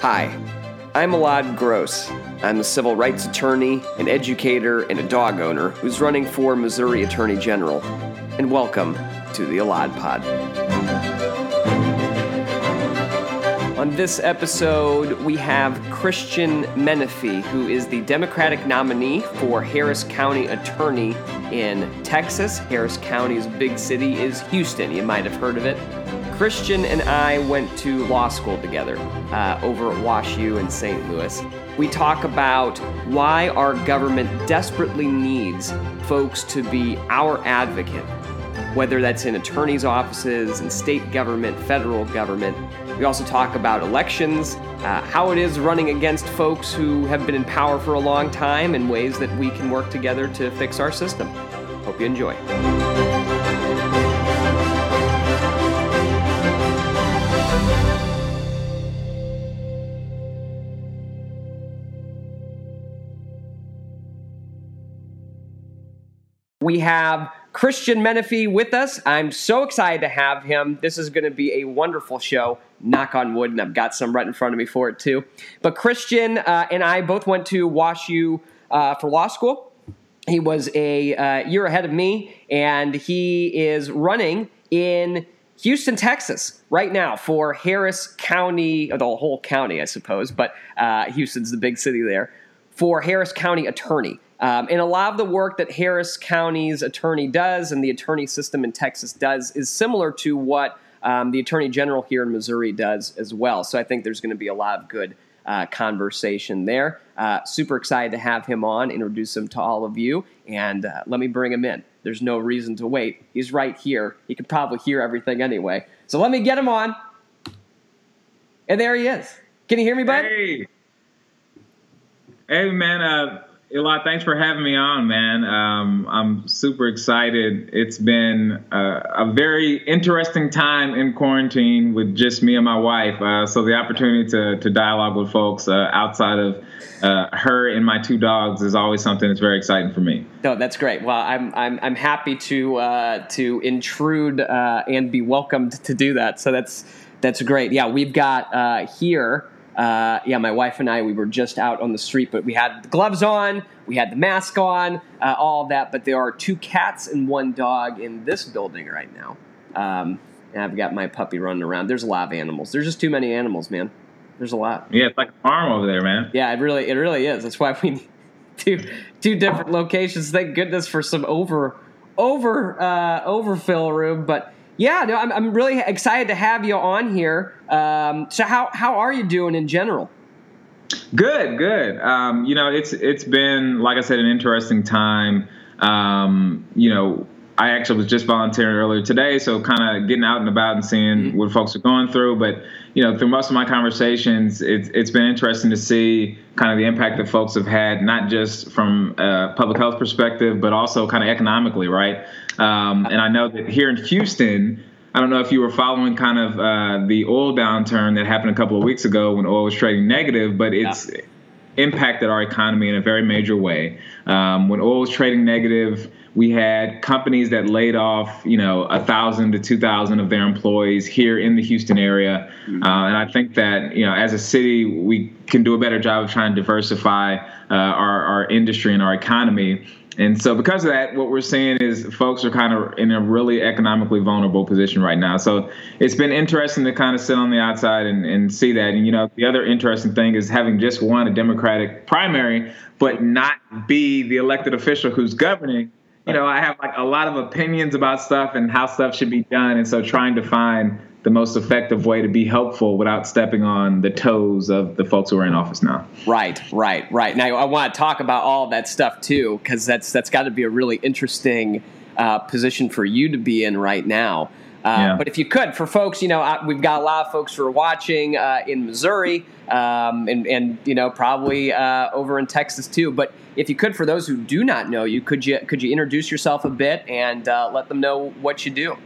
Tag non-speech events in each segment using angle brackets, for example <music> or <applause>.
Hi, I'm Elad Gross. I'm a civil rights attorney, an educator, and a dog owner who's running for Missouri Attorney General. And welcome to the Elad Pod. On this episode, we have Christian Menefee, who is the Democratic nominee for Harris County Attorney in Texas. Harris County's big city is Houston. You might have heard of it. Christian and I went to law school together uh, over at Wash U in St. Louis. We talk about why our government desperately needs folks to be our advocate, whether that's in attorneys' offices, in state government, federal government. We also talk about elections, uh, how it is running against folks who have been in power for a long time, and ways that we can work together to fix our system. Hope you enjoy. We have Christian Menefee with us. I'm so excited to have him. This is going to be a wonderful show. Knock on wood, and I've got some right in front of me for it too. But Christian uh, and I both went to Wash U uh, for law school. He was a uh, year ahead of me, and he is running in Houston, Texas, right now for Harris County, the whole county, I suppose, but uh, Houston's the big city there, for Harris County Attorney. Um, and a lot of the work that Harris County's attorney does and the attorney system in Texas does is similar to what um, the attorney general here in Missouri does as well. So I think there's going to be a lot of good uh, conversation there. Uh, super excited to have him on, introduce him to all of you, and uh, let me bring him in. There's no reason to wait. He's right here. He could probably hear everything anyway. So let me get him on. And there he is. Can you hear me, bud? Hey. Hey, man. Elad, thanks for having me on, man. Um, I'm super excited. It's been a, a, very interesting time in quarantine with just me and my wife. Uh, so the opportunity to, to dialogue with folks uh, outside of uh, her and my two dogs is always something that's very exciting for me. No, that's great. Well, I'm I'm, I'm happy to uh, to intrude uh, and be welcomed to do that. So that's that's great. Yeah, we've got uh, here. Uh, yeah, my wife and I, we were just out on the street, but we had the gloves on, we had the mask on, uh, all that. But there are two cats and one dog in this building right now. Um, and I've got my puppy running around. There's a lot of animals. There's just too many animals, man. There's a lot. Yeah, it's like a farm over there, man. Yeah, it really, it really is. That's why we need two, two different locations. Thank goodness for some over, over, uh, overfill room, but yeah, no, I'm, I'm really excited to have you on here. Um, so how how are you doing in general? Good, good. Um, you know, it's it's been like I said, an interesting time. Um, you know, I actually was just volunteering earlier today, so kind of getting out and about and seeing mm-hmm. what folks are going through. But you know, through most of my conversations, it's it's been interesting to see kind of the impact that folks have had, not just from a public health perspective, but also kind of economically, right? Um, and I know that here in Houston, I don't know if you were following kind of uh, the oil downturn that happened a couple of weeks ago when oil was trading negative, but it's yeah. impacted our economy in a very major way. Um, when oil was trading negative we had companies that laid off, you know, a thousand to two thousand of their employees here in the Houston area, mm-hmm. uh, and I think that you know, as a city, we can do a better job of trying to diversify uh, our our industry and our economy. And so, because of that, what we're seeing is folks are kind of in a really economically vulnerable position right now. So, it's been interesting to kind of sit on the outside and, and see that. And, you know, the other interesting thing is having just won a Democratic primary, but not be the elected official who's governing you know, I have like a lot of opinions about stuff and how stuff should be done. And so trying to find the most effective way to be helpful without stepping on the toes of the folks who are in office now. Right, right, right. Now I want to talk about all that stuff too, because that's that's got to be a really interesting uh, position for you to be in right now. Uh, yeah. But if you could, for folks, you know, we've got a lot of folks who are watching uh, in Missouri, um, and, and you know, probably uh, over in Texas too. But if you could, for those who do not know you, could you could you introduce yourself a bit and uh, let them know what you do?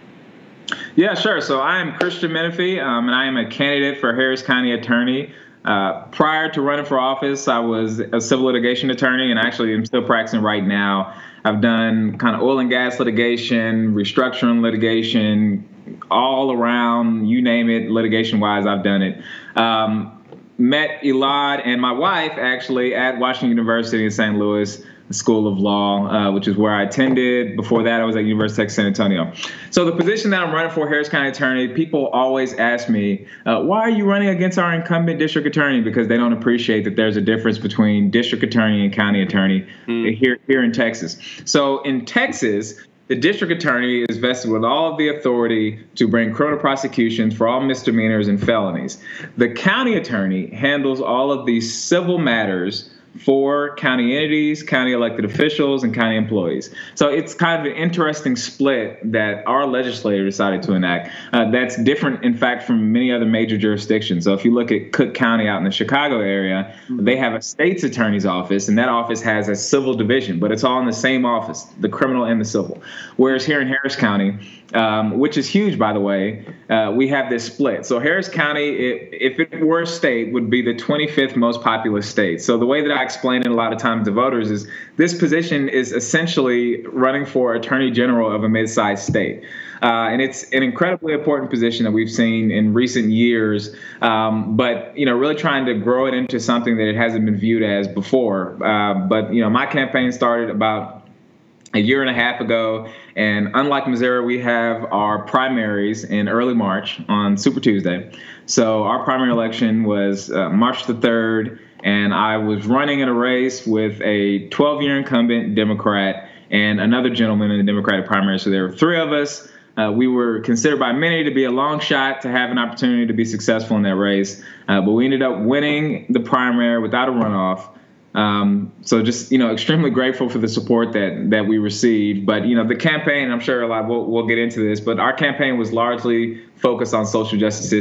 Yeah, sure. So I am Christian Menefee, um, and I am a candidate for Harris County Attorney. Uh, prior to running for office, I was a civil litigation attorney, and actually am still practicing right now. I've done kind of oil and gas litigation, restructuring litigation, all around, you name it, litigation wise, I've done it. Um, met Elad and my wife actually at Washington University in St. Louis School of Law, uh, which is where I attended. Before that, I was at University of Texas San Antonio. So the position that I'm running for, Harris County Attorney, people always ask me, uh, why are you running against our incumbent district attorney? Because they don't appreciate that there's a difference between district attorney and county attorney mm. here here in Texas. So in Texas, the district attorney is vested with all of the authority to bring criminal prosecutions for all misdemeanors and felonies. The county attorney handles all of these civil matters for county entities, county elected officials, and county employees. So it's kind of an interesting split that our legislature decided to enact. Uh, that's different, in fact, from many other major jurisdictions. So if you look at Cook County out in the Chicago area, mm-hmm. they have a state's attorney's office, and that office has a civil division, but it's all in the same office, the criminal and the civil. Whereas here in Harris County, um, which is huge, by the way, uh, we have this split. So Harris County, it, if it were a state, would be the 25th most populous state. So the way that I explain it a lot of times to voters is this position is essentially running for Attorney General of a mid-sized state. Uh, and it's an incredibly important position that we've seen in recent years, um, but you know, really trying to grow it into something that it hasn't been viewed as before. Uh, but you know, my campaign started about a year and a half ago. And unlike Missouri, we have our primaries in early March on Super Tuesday. So our primary election was uh, March the 3rd, and I was running in a race with a 12 year incumbent Democrat and another gentleman in the Democratic primary. So there were three of us. Uh, we were considered by many to be a long shot to have an opportunity to be successful in that race, uh, but we ended up winning the primary without a runoff. Um, so just you know, extremely grateful for the support that that we received. But you know, the campaign, I'm sure a lot we'll, we'll get into this, but our campaign was largely focused on social justice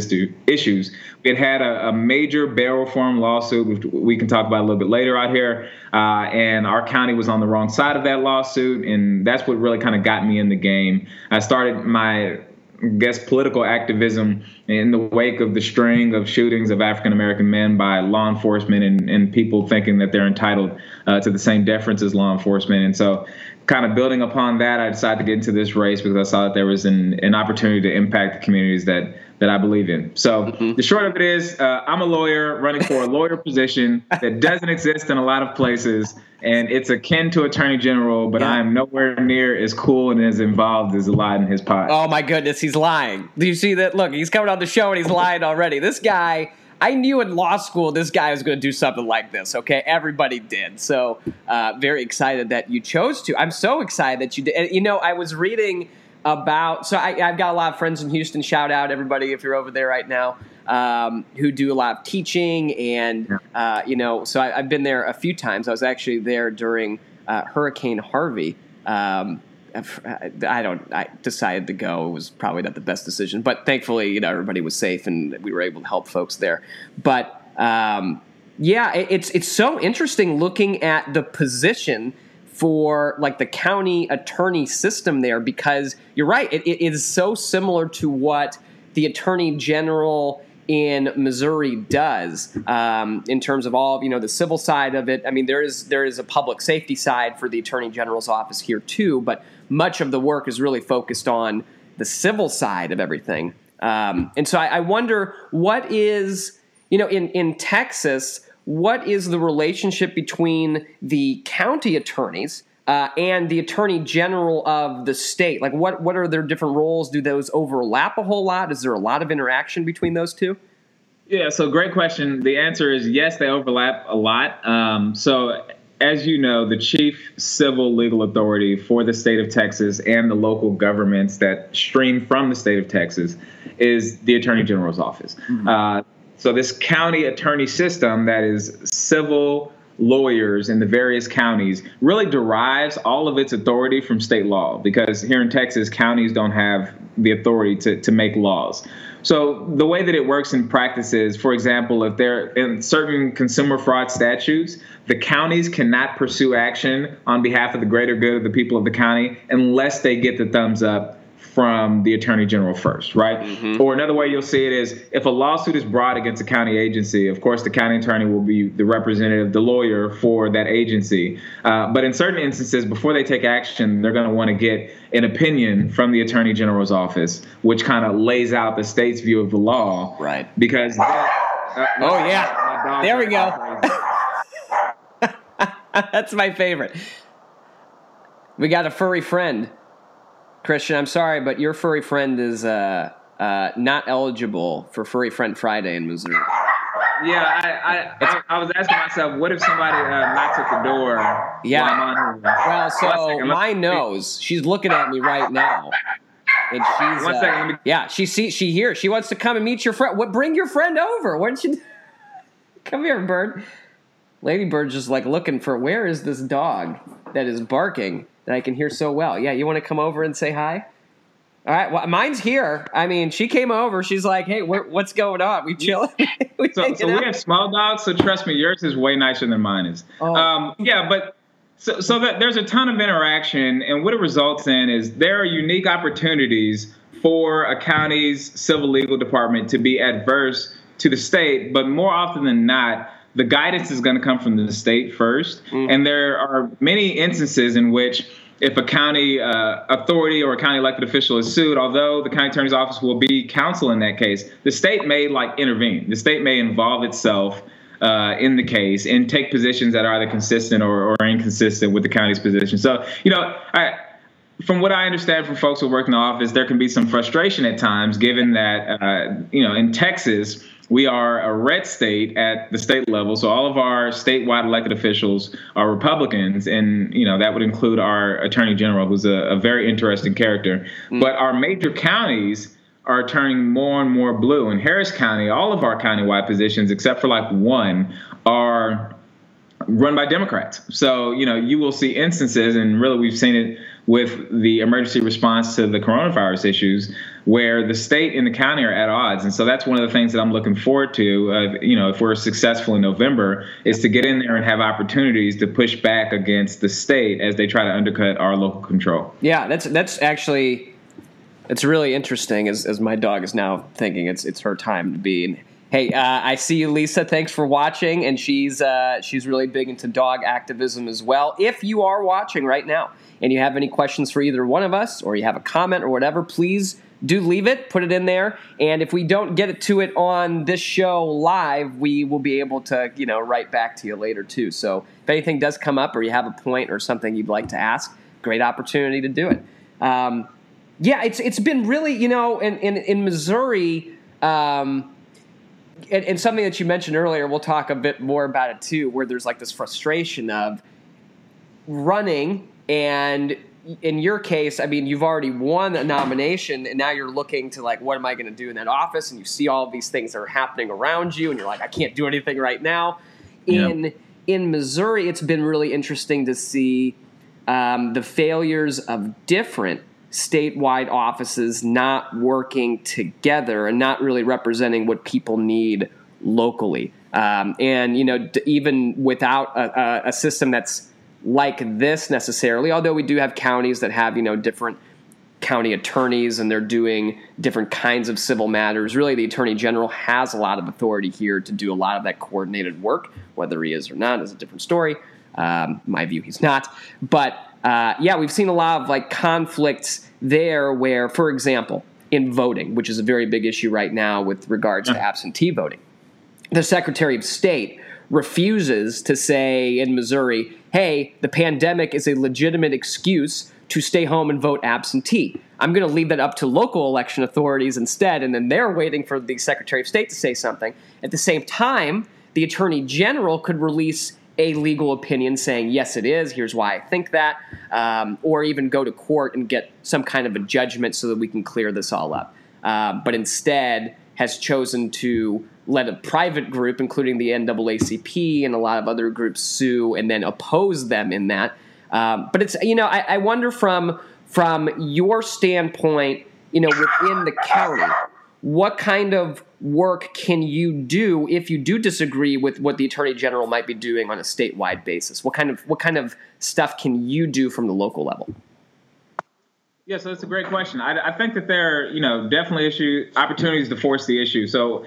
issues. It had a, a, major bail reform lawsuit, which we can talk about a little bit later out here, uh, and our county was on the wrong side of that lawsuit, and that's what really kind of got me in the game. I started my guess political activism in the wake of the string of shootings of African American men by law enforcement and, and people thinking that they're entitled uh, to the same deference as law enforcement. And so, kind of building upon that, I decided to get into this race because I saw that there was an, an opportunity to impact the communities that that I believe in. So mm-hmm. the short of it is, uh, I'm a lawyer running for a lawyer position that doesn't exist in a lot of places, and it's akin to attorney general, but yeah. I am nowhere near as cool and as involved as Elad in his pot. Oh my goodness, he's lying. Do you see that? Look, he's coming on the show and he's lying already. This guy. I knew in law school this guy was going to do something like this. Okay, everybody did. So, uh, very excited that you chose to. I'm so excited that you did. And, you know, I was reading about. So I, have got a lot of friends in Houston. Shout out everybody if you're over there right now um, who do a lot of teaching, and yeah. uh, you know, so I, have been there a few times. I was actually there during uh, Hurricane Harvey. Um, I don't. I decided to go. It was probably not the best decision, but thankfully, you know, everybody was safe and we were able to help folks there. But um, yeah, it's it's so interesting looking at the position for like the county attorney system there because you're right it, it is so similar to what the attorney general in Missouri does um, in terms of all you know the civil side of it. I mean, there is there is a public safety side for the attorney general's office here too, but much of the work is really focused on the civil side of everything. Um, and so I, I wonder what is you know in in Texas what is the relationship between the county attorneys uh, and the attorney general of the state? Like, what what are their different roles? Do those overlap a whole lot? Is there a lot of interaction between those two? Yeah, so great question. The answer is yes, they overlap a lot. Um, so, as you know, the chief civil legal authority for the state of Texas and the local governments that stream from the state of Texas is the Attorney General's office. Mm-hmm. Uh, so this county attorney system that is civil lawyers in the various counties really derives all of its authority from state law because here in Texas, counties don't have the authority to, to make laws. So the way that it works in practice is, for example, if there in certain consumer fraud statutes, the counties cannot pursue action on behalf of the greater good of the people of the county unless they get the thumbs up from the attorney general first, right? Mm-hmm. Or another way you'll see it is if a lawsuit is brought against a county agency, of course, the county attorney will be the representative, the lawyer for that agency. Uh, but in certain instances, before they take action, they're going to want to get an opinion from the attorney general's office, which kind of lays out the state's view of the law. Right. Because. Uh, oh, yeah there we go. <laughs> That's my favorite. We got a furry friend. Christian, I'm sorry, but your furry friend is uh, uh, not eligible for Furry Friend Friday in Missouri. Yeah, I, I, I, I was asking myself, what if somebody uh, knocks at the door? Yeah. Well, so my nose, she's looking at me right now. And she's One uh, let me- yeah, she see she here. She wants to come and meet your friend. What bring your friend over? Why don't you come here, bird? Lady Bird's just like looking for where is this dog that is barking that I can hear so well. Yeah, you want to come over and say hi? All right, well, mine's here. I mean, she came over. She's like, "Hey, what's going on? We chilling? <laughs> we So, so we have small dogs, so trust me, yours is way nicer than mine is. Oh. Um, yeah, but so, so that there's a ton of interaction, and what it results in is there are unique opportunities for a county's civil legal department to be adverse to the state, but more often than not, the guidance is going to come from the state 1st and there are many instances in which if a county uh, authority or a county elected official is sued, although the county attorney's office will be counsel in that case, the state may like intervene. The state may involve itself uh, in the case and take positions that are either consistent or, or inconsistent with the county's position. So, you know, I, from what I understand from folks who work in the office, there can be some frustration at times, given that uh, you know in Texas we are a red state at the state level, so all of our statewide elected officials are Republicans, and you know that would include our Attorney General, who's a, a very interesting character. Mm. But our major counties are turning more and more blue. In Harris County, all of our countywide positions, except for like one, are run by Democrats. So, you know, you will see instances, and really we've seen it with the emergency response to the coronavirus issues, where the state and the county are at odds. And so that's one of the things that I'm looking forward to, uh, you know, if we're successful in November, is to get in there and have opportunities to push back against the state as they try to undercut our local control. Yeah, that's that's actually it's really interesting. As as my dog is now thinking it's it's her time to be. Hey, uh, I see you, Lisa. Thanks for watching. And she's uh, she's really big into dog activism as well. If you are watching right now and you have any questions for either one of us, or you have a comment or whatever, please do leave it, put it in there, and if we don't get it to it on this show live, we will be able to, you know, write back to you later too. So if anything does come up, or you have a point or something you'd like to ask, great opportunity to do it. Um, yeah, it's it's been really, you know, in in, in Missouri. Um, and, and something that you mentioned earlier, we'll talk a bit more about it too, where there's like this frustration of running and in your case, I mean, you've already won a nomination, and now you're looking to like, what am I going to do in that office? And you see all these things that are happening around you, and you're like, I can't do anything right now. Yeah. In in Missouri, it's been really interesting to see um, the failures of different statewide offices not working together and not really representing what people need locally. Um, and you know, even without a, a, a system that's like this necessarily, although we do have counties that have you know different county attorneys and they're doing different kinds of civil matters. Really, the attorney general has a lot of authority here to do a lot of that coordinated work. Whether he is or not is a different story. Um, my view, he's not. But uh, yeah, we've seen a lot of like conflicts there, where, for example, in voting, which is a very big issue right now with regards to absentee voting, the Secretary of State refuses to say in Missouri, hey, the pandemic is a legitimate excuse to stay home and vote absentee. I'm going to leave that up to local election authorities instead, and then they're waiting for the Secretary of State to say something. At the same time, the Attorney General could release a legal opinion saying, yes, it is, here's why I think that, um, or even go to court and get some kind of a judgment so that we can clear this all up. Uh, but instead, has chosen to let a private group, including the NAACP and a lot of other groups, sue and then oppose them in that. Um, but it's you know I, I wonder from from your standpoint, you know, within the county, what kind of work can you do if you do disagree with what the attorney general might be doing on a statewide basis? What kind of what kind of stuff can you do from the local level? Yeah, so that's a great question. I, I think that there are, you know, definitely issue opportunities to force the issue. So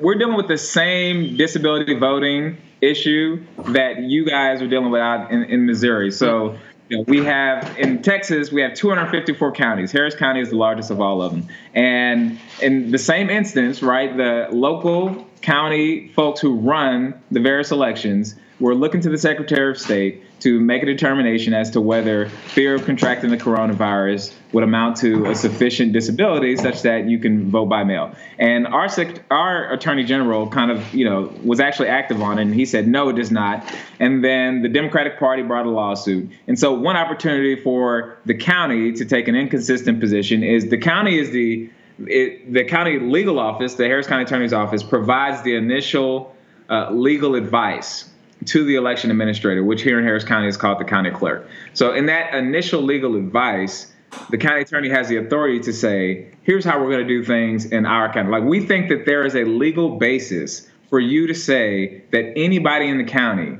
we're dealing with the same disability voting issue that you guys are dealing with out in, in Missouri. So you know, we have in Texas, we have 254 counties. Harris County is the largest of all of them. And in the same instance, right, the local county folks who run the various elections were looking to the Secretary of State to make a determination as to whether fear of contracting the coronavirus would amount to a sufficient disability such that you can vote by mail. And our our attorney general kind of, you know, was actually active on it and he said no it does not. And then the Democratic Party brought a lawsuit. And so one opportunity for the county to take an inconsistent position is the county is the it, the county legal office, the Harris County Attorney's Office, provides the initial uh, legal advice to the election administrator, which here in Harris County is called the county clerk. So, in that initial legal advice, the county attorney has the authority to say, here's how we're going to do things in our county. Like, we think that there is a legal basis for you to say that anybody in the county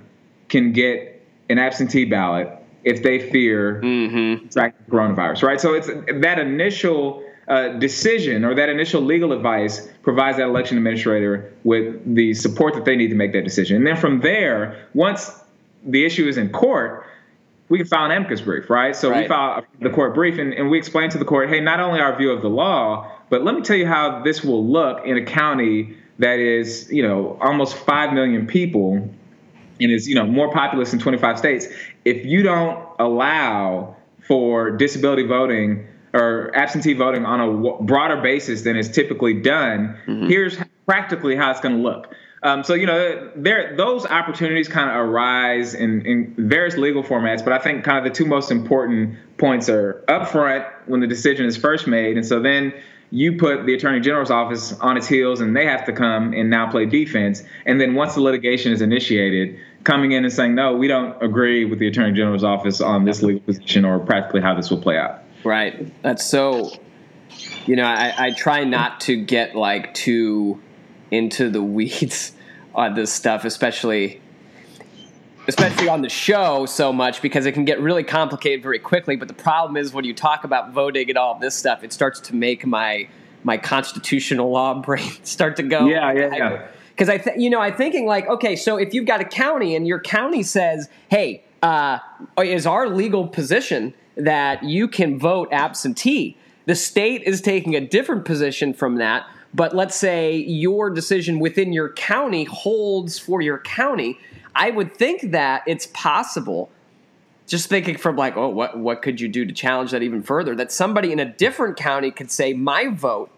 can get an absentee ballot if they fear mm-hmm. coronavirus, right? So, it's that initial uh, decision or that initial legal advice provides that election administrator with the support that they need to make that decision. And then from there, once the issue is in court, we can file an amicus brief, right? So right. we file the court brief and, and we explain to the court, hey, not only our view of the law, but let me tell you how this will look in a county that is, you know, almost 5 million people and is, you know, more populous than 25 states. If you don't allow for disability voting or absentee voting on a broader basis than is typically done, mm-hmm. here's practically how it's going to look. Um, so you know, there those opportunities kind of arise in, in various legal formats, but I think kind of the two most important points are upfront when the decision is first made, and so then you put the attorney general's office on its heels, and they have to come and now play defense, and then once the litigation is initiated, coming in and saying no, we don't agree with the attorney general's office on this legal position or practically how this will play out. Right. That's so. You know, I, I try not to get like too into the weeds <laughs> on this stuff, especially especially on the show so much because it can get really complicated very quickly. But the problem is when you talk about voting and all this stuff, it starts to make my my constitutional law <laughs> brain start to go. Yeah, yeah, yeah. Because I, th- you know, I'm thinking like, okay, so if you've got a county and your county says, "Hey, uh, is our legal position that you can vote absentee. The state is taking a different position from that, but let's say your decision within your county holds for your county. I would think that it's possible just thinking from like, oh, what what could you do to challenge that even further? That somebody in a different county could say my vote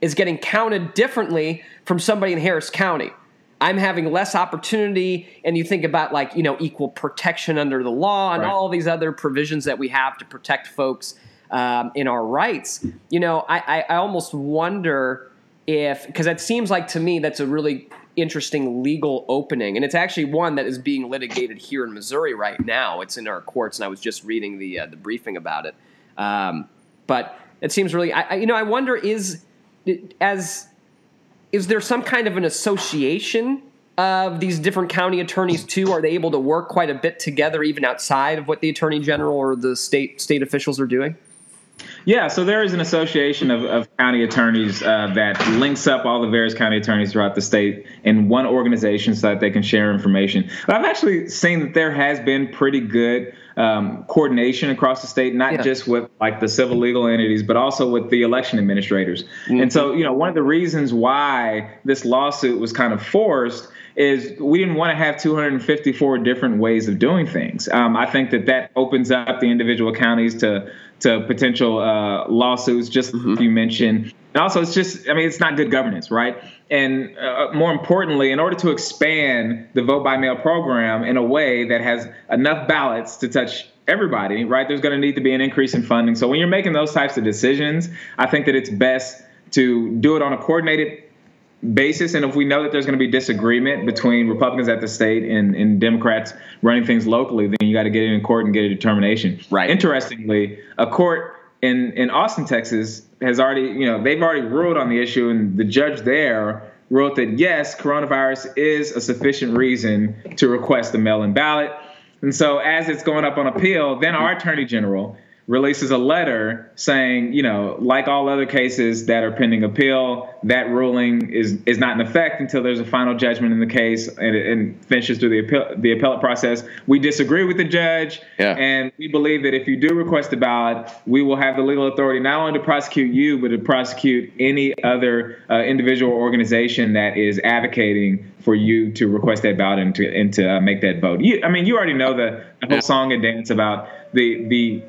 is getting counted differently from somebody in Harris County. I'm having less opportunity, and you think about like you know equal protection under the law and right. all these other provisions that we have to protect folks um, in our rights. You know, I, I, I almost wonder if because it seems like to me that's a really interesting legal opening, and it's actually one that is being litigated here in Missouri right now. It's in our courts, and I was just reading the uh, the briefing about it. Um, but it seems really, I, I, you know, I wonder is as is there some kind of an association of these different county attorneys too? Are they able to work quite a bit together, even outside of what the attorney general or the state state officials are doing? Yeah, so there is an association of, of county attorneys uh, that links up all the various county attorneys throughout the state in one organization so that they can share information. But I've actually seen that there has been pretty good um, coordination across the state, not yeah. just with like the civil legal entities, but also with the election administrators. Mm-hmm. And so, you know, one of the reasons why this lawsuit was kind of forced is we didn't want to have 254 different ways of doing things. Um, I think that that opens up the individual counties to to potential uh, lawsuits, just mm-hmm. you mentioned. And also, it's just, I mean, it's not good governance, right? And uh, more importantly, in order to expand the vote by mail program in a way that has enough ballots to touch everybody, right, there's going to need to be an increase in funding. So when you're making those types of decisions, I think that it's best to do it on a coordinated basis. And if we know that there's going to be disagreement between Republicans at the state and, and Democrats running things locally, then you got to get it in court and get a determination. Right. Interestingly, a court in, in Austin, Texas has already, you know, they've already ruled on the issue, and the judge there wrote that yes, coronavirus is a sufficient reason to request a mail in ballot. And so, as it's going up on appeal, then our attorney general releases a letter saying, you know, like all other cases that are pending appeal, that ruling is is not in effect until there's a final judgment in the case and, and finishes through the appeal, the appellate process. We disagree with the judge, yeah. and we believe that if you do request a ballot, we will have the legal authority not only to prosecute you, but to prosecute any other uh, individual or organization that is advocating for you to request that ballot and to and to uh, make that vote. You, I mean, you already know the, the whole song and dance about the the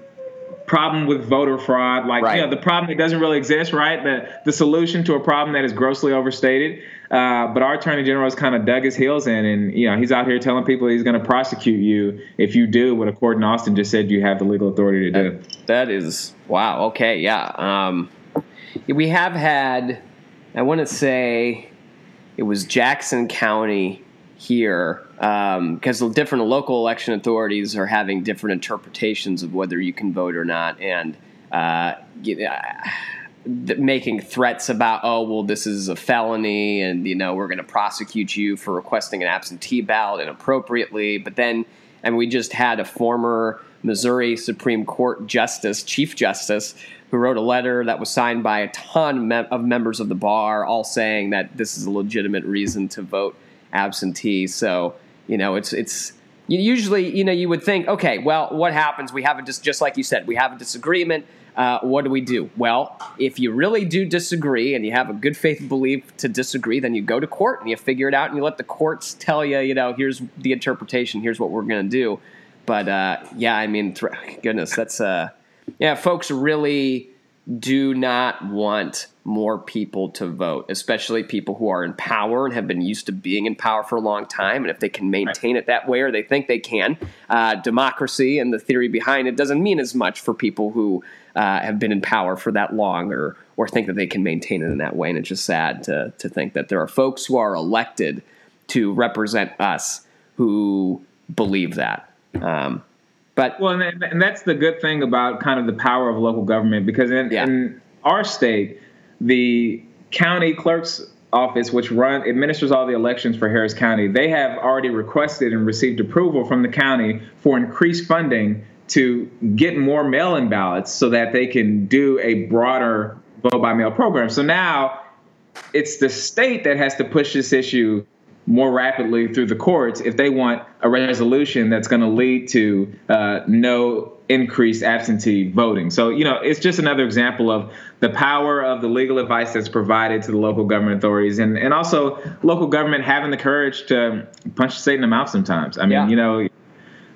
problem with voter fraud. Like, right. you know, the problem that doesn't really exist, right? The the solution to a problem that is grossly overstated. Uh, but our attorney general has kind of dug his heels in, and you know, he's out here telling people he's going to prosecute you if you do what a court in Austin just said you have the legal authority to do. that, that is wow. Okay, yeah. Um, we have had. I want to say it was Jackson County here because um, different local election authorities are having different interpretations of whether you can vote or not, and uh, making threats about, oh, well, this is a felony, and you know we're going to prosecute you for requesting an absentee ballot inappropriately. But then, and we just had a former Missouri Supreme Court justice, Chief Justice, who wrote a letter that was signed by a ton of members of the bar, all saying that this is a legitimate reason to vote absentee. So you know, it's it's usually you know you would think, okay, well, what happens? We have a just just like you said, we have a disagreement. Uh, what do we do? Well, if you really do disagree and you have a good faith belief to disagree, then you go to court and you figure it out and you let the courts tell you, you know, here's the interpretation, here's what we're going to do. But uh, yeah, I mean, th- goodness, that's uh, yeah, folks really do not want more people to vote, especially people who are in power and have been used to being in power for a long time. And if they can maintain right. it that way or they think they can, uh, democracy and the theory behind it doesn't mean as much for people who uh, have been in power for that long or, or think that they can maintain it in that way. And it's just sad to, to think that there are folks who are elected to represent us who believe that. Um, but well, and, and, that's the good thing about kind of the power of local government because in, yeah. in our state, the county clerk's office, which run administers all the elections for Harris County, they have already requested and received approval from the county for increased funding to get more mail-in ballots so that they can do a broader vote by mail program. So now it's the state that has to push this issue more rapidly through the courts if they want a resolution that's going to lead to uh, no increased absentee voting. So, you know, it's just another example of the power of the legal advice that's provided to the local government authorities and, and also local government having the courage to punch the state in the mouth sometimes. I mean, yeah. you know,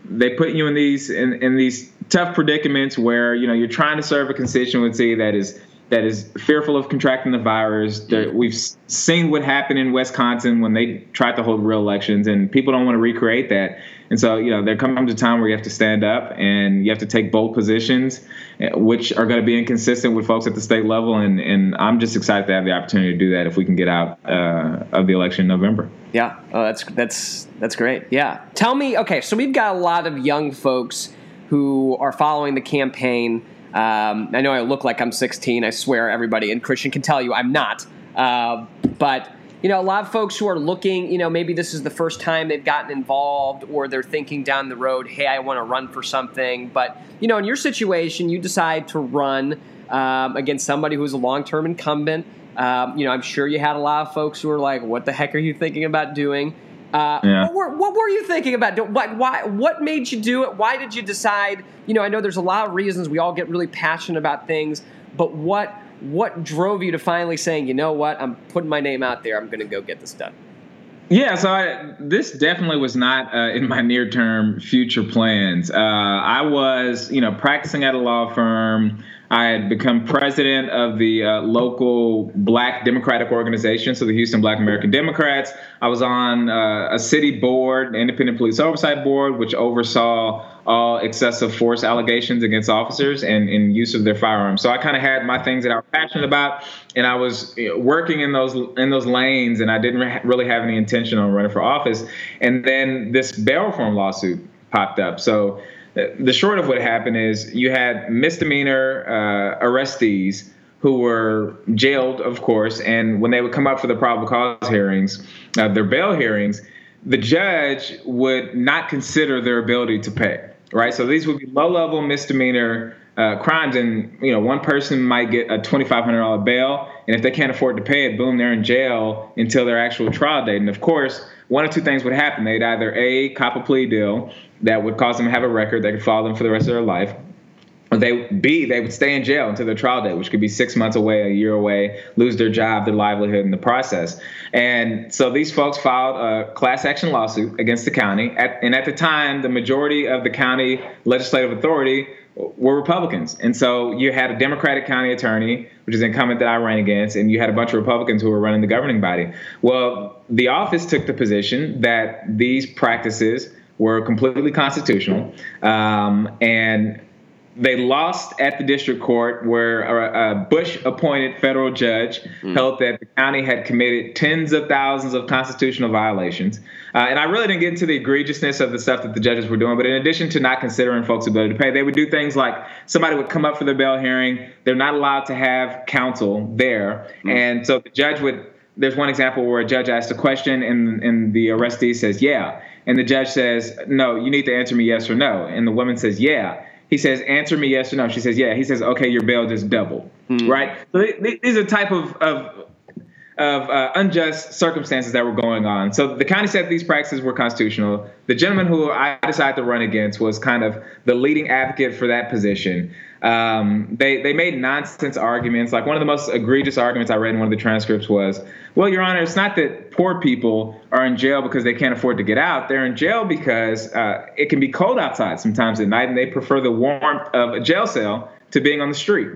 they put you in these in, in these tough predicaments where, you know, you're trying to serve a constituency that is that is fearful of contracting the virus. That We've seen what happened in Wisconsin when they tried to hold real elections, and people don't want to recreate that. And so, you know, there comes a time where you have to stand up and you have to take bold positions, eh, which are going to be inconsistent with folks at the state level. And, and I'm just excited to have the opportunity to do that if we can get out uh, of the election in November. Yeah, oh, that's that's that's great. Yeah, tell me. Okay, so we've got a lot of young folks who are following the campaign um, I know I look like I'm 16. I swear everybody and Christian can tell you I'm not. Uh, but you know, a lot of folks who are looking, you know, maybe this is the first time they've gotten involved or they're thinking down the road, hey, I want to run for something. But, you know, in your situation, you decide to run um, against somebody who's a long term incumbent. Um, you know, I'm sure you had a lot of folks who were like, what the heck are you thinking about doing? Uh, yeah. what, were, what, were, you thinking about? What, why, what made you do it? Why did you decide? You know, I know there's a lot of reasons. We all get really passionate about things, but what what drove you to finally saying, you know what, I'm putting my name out there. I'm going to go get this done. Yeah, so I, this definitely was not uh, in my near term future plans. Uh, I was, you know, practicing at a law firm. I had become president of the uh, local Black Democratic organization, so the Houston Black American Democrats. I was on uh, a city board, independent police oversight board, which oversaw all excessive force allegations against officers and in use of their firearms. So I kind of had my things that I was passionate about, and I was working in those in those lanes, and I didn't re- really have any intention on running for office. And then this bail reform lawsuit popped up. So the short of what happened is you had misdemeanor uh, arrestees who were jailed, of course, and when they would come up for the probable cause hearings, uh, their bail hearings, the judge would not consider their ability to pay. Right, so these would be low-level misdemeanor uh, crimes, and you know one person might get a twenty five hundred dollar bail, and if they can't afford to pay it, boom, they're in jail until their actual trial date. And of course, one of two things would happen: they'd either a cop a plea deal that would cause them to have a record that could follow them for the rest of their life, Or they B they would stay in jail until their trial date, which could be six months away, a year away, lose their job, their livelihood in the process. And so these folks filed a class action lawsuit against the county. At, and at the time, the majority of the county legislative authority were Republicans. And so you had a Democratic county attorney, which is incumbent that I ran against, and you had a bunch of Republicans who were running the governing body. Well, the office took the position that these practices were completely constitutional um, and they lost at the district court where a, a Bush appointed federal judge mm. held that the county had committed tens of thousands of constitutional violations. Uh, and I really didn't get into the egregiousness of the stuff that the judges were doing, but in addition to not considering folks' ability to pay, they would do things like somebody would come up for the bail hearing, they're not allowed to have counsel there. Mm. And so the judge would, there's one example where a judge asked a question and, and the arrestee says, yeah. And the judge says, no, you need to answer me yes or no. And the woman says, yeah. He says, "Answer me yes or no." She says, "Yeah." He says, "Okay, your bail just doubled." Mm-hmm. Right. So these are type of of of uh, unjust circumstances that were going on. So the county said these practices were constitutional. The gentleman who I decided to run against was kind of the leading advocate for that position. Um, they they made nonsense arguments. Like one of the most egregious arguments I read in one of the transcripts was, "Well, Your Honor, it's not that poor people are in jail because they can't afford to get out. They're in jail because uh, it can be cold outside sometimes at night, and they prefer the warmth of a jail cell to being on the street."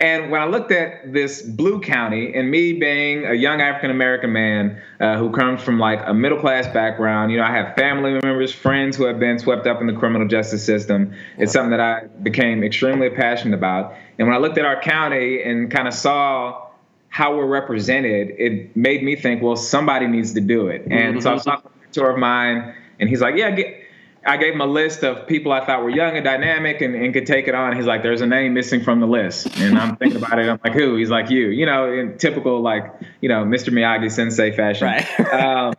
And when I looked at this blue county, and me being a young African American man uh, who comes from like a middle class background, you know, I have family members, friends who have been swept up in the criminal justice system. It's something that I became extremely passionate about. And when I looked at our county and kind of saw how we're represented, it made me think, well, somebody needs to do it. And mm-hmm. so I was talking to a mentor of mine, and he's like, yeah, get I gave him a list of people I thought were young and dynamic and, and could take it on. He's like, there's a name missing from the list. And I'm thinking about it. I'm like, who? He's like, you. You know, in typical, like, you know, Mr. Miyagi sensei fashion. Right. <laughs> um,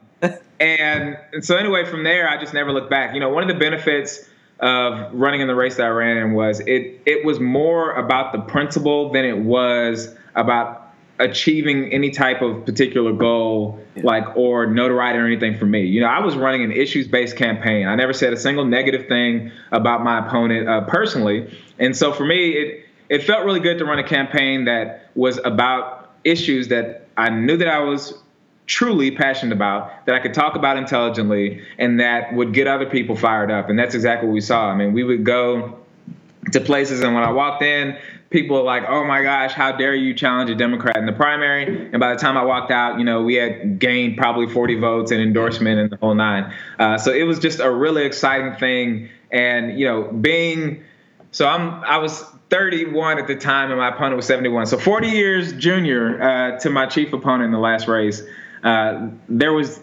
and, and so, anyway, from there, I just never looked back. You know, one of the benefits of running in the race that I ran in was it, it was more about the principle than it was about achieving any type of particular goal like or notoriety or anything for me. You know i was running an issues based campaign. I never said a single negative thing about my opponent uh, personally. And so for me it it felt really good to run a campaign that was about issues that i knew that i was truly passionate about that i could talk about intelligently and that would get other people fired up. And that's exactly what we saw. I mean we would go to places and when i walked in people like, "Oh my gosh, how dare you challenge a Democrat in the primary?" And by the time I walked out, you know, we had gained probably 40 votes and endorsement and the whole nine. Uh, so it was just a really exciting thing. And you know, being so I'm I was 31 at the time, and my opponent was 71. So 40 years junior uh, to my chief opponent in the last race. Uh, there was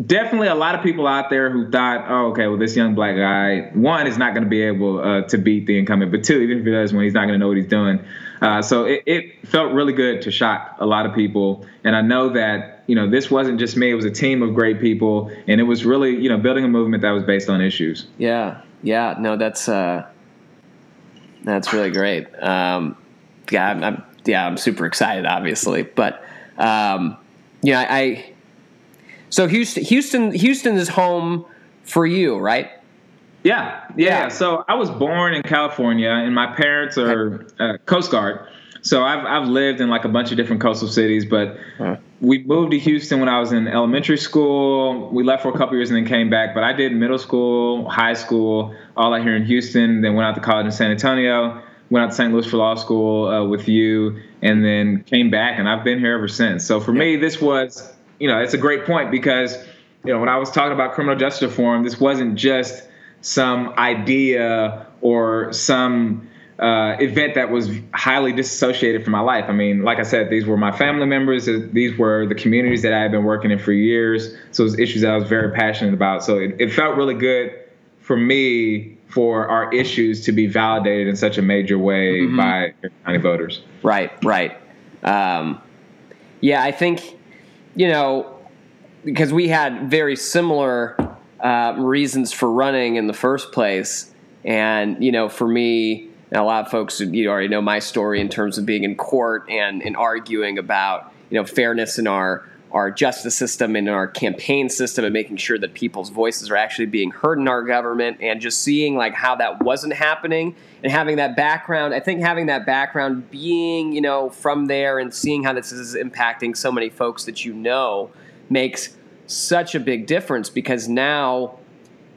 definitely a lot of people out there who thought, oh, okay, well, this young black guy, one, is not going to be able uh, to beat the incumbent, but two, even if he does win, he's not going to know what he's doing. Uh, so it, it, felt really good to shock a lot of people. And I know that, you know, this wasn't just me, it was a team of great people. And it was really, you know, building a movement that was based on issues. Yeah. Yeah. No, that's, uh, that's really great. Um, yeah, I'm, I'm, yeah, I'm super excited, obviously. But, um, yeah, I, I so Houston, Houston, Houston is home for you, right? Yeah, yeah, yeah. So I was born in California, and my parents are uh, Coast Guard. So I've I've lived in like a bunch of different coastal cities, but huh. we moved to Houston when I was in elementary school. We left for a couple years and then came back. But I did middle school, high school, all out here in Houston. Then went out to college in San Antonio. Went out to St. Louis for law school uh, with you, and then came back, and I've been here ever since. So for me, this was you know, it's a great point because, you know, when I was talking about criminal justice reform, this wasn't just some idea or some uh, event that was highly disassociated from my life. I mean, like I said, these were my family members. These were the communities that I had been working in for years. So it was issues that I was very passionate about. So it, it felt really good for me for our issues to be validated in such a major way mm-hmm. by county voters. Right, right. Um, yeah, I think you know, because we had very similar uh, reasons for running in the first place. And you know, for me, and a lot of folks you already know my story in terms of being in court and, and arguing about you know fairness in our our justice system and our campaign system and making sure that people's voices are actually being heard in our government and just seeing like how that wasn't happening and having that background i think having that background being you know from there and seeing how this is impacting so many folks that you know makes such a big difference because now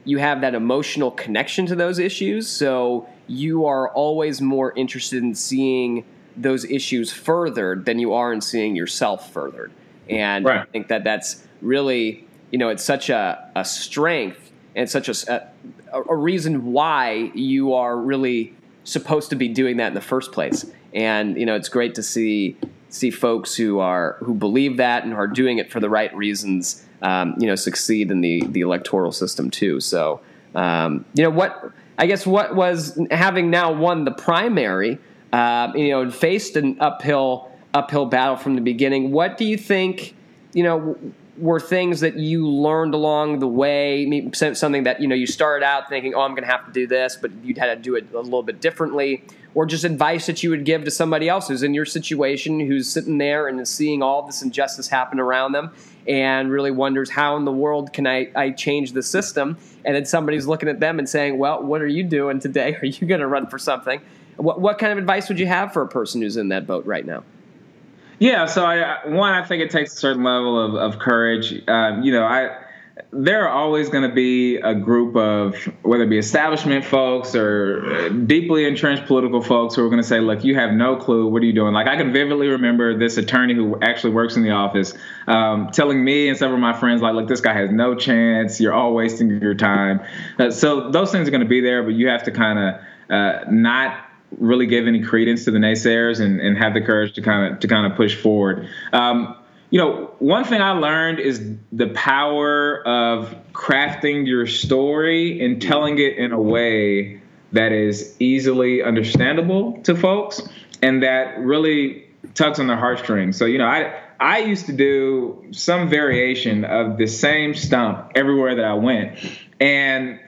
you have that emotional connection to those issues. So you are always more interested in seeing those issues furthered than you are in seeing yourself furthered and right. I think that that's really, you know, it's such a, a strength and such a, a, a reason why you are really supposed to be doing that in the first place. And, you know, it's great to see see folks who are who believe that and are doing it for the right reasons, um, you know, succeed in the the electoral system too. So, um, you know, what I guess what was having now won the primary, uh, you know, and faced an uphill uphill battle from the beginning. What do you think? You know, were things that you learned along the way, something that you know you started out thinking, "Oh, I'm going to have to do this," but you'd had to do it a little bit differently, or just advice that you would give to somebody else who's in your situation, who's sitting there and is seeing all this injustice happen around them, and really wonders how in the world can I, I change the system? And then somebody's looking at them and saying, "Well, what are you doing today? <laughs> Are you going to run for something?" What, what kind of advice would you have for a person who's in that boat right now? Yeah, so I, one, I think it takes a certain level of, of courage. Um, you know, I there are always going to be a group of whether it be establishment folks or deeply entrenched political folks who are going to say, "Look, you have no clue. What are you doing?" Like I can vividly remember this attorney who actually works in the office um, telling me and several of my friends, "Like, look, this guy has no chance. You're all wasting your time." Uh, so those things are going to be there, but you have to kind of uh, not really give any credence to the naysayers and, and have the courage to kind of to kind of push forward. Um, you know, one thing I learned is the power of crafting your story and telling it in a way that is easily understandable to folks and that really tugs on their heartstrings. So, you know, I I used to do some variation of the same stump everywhere that I went. And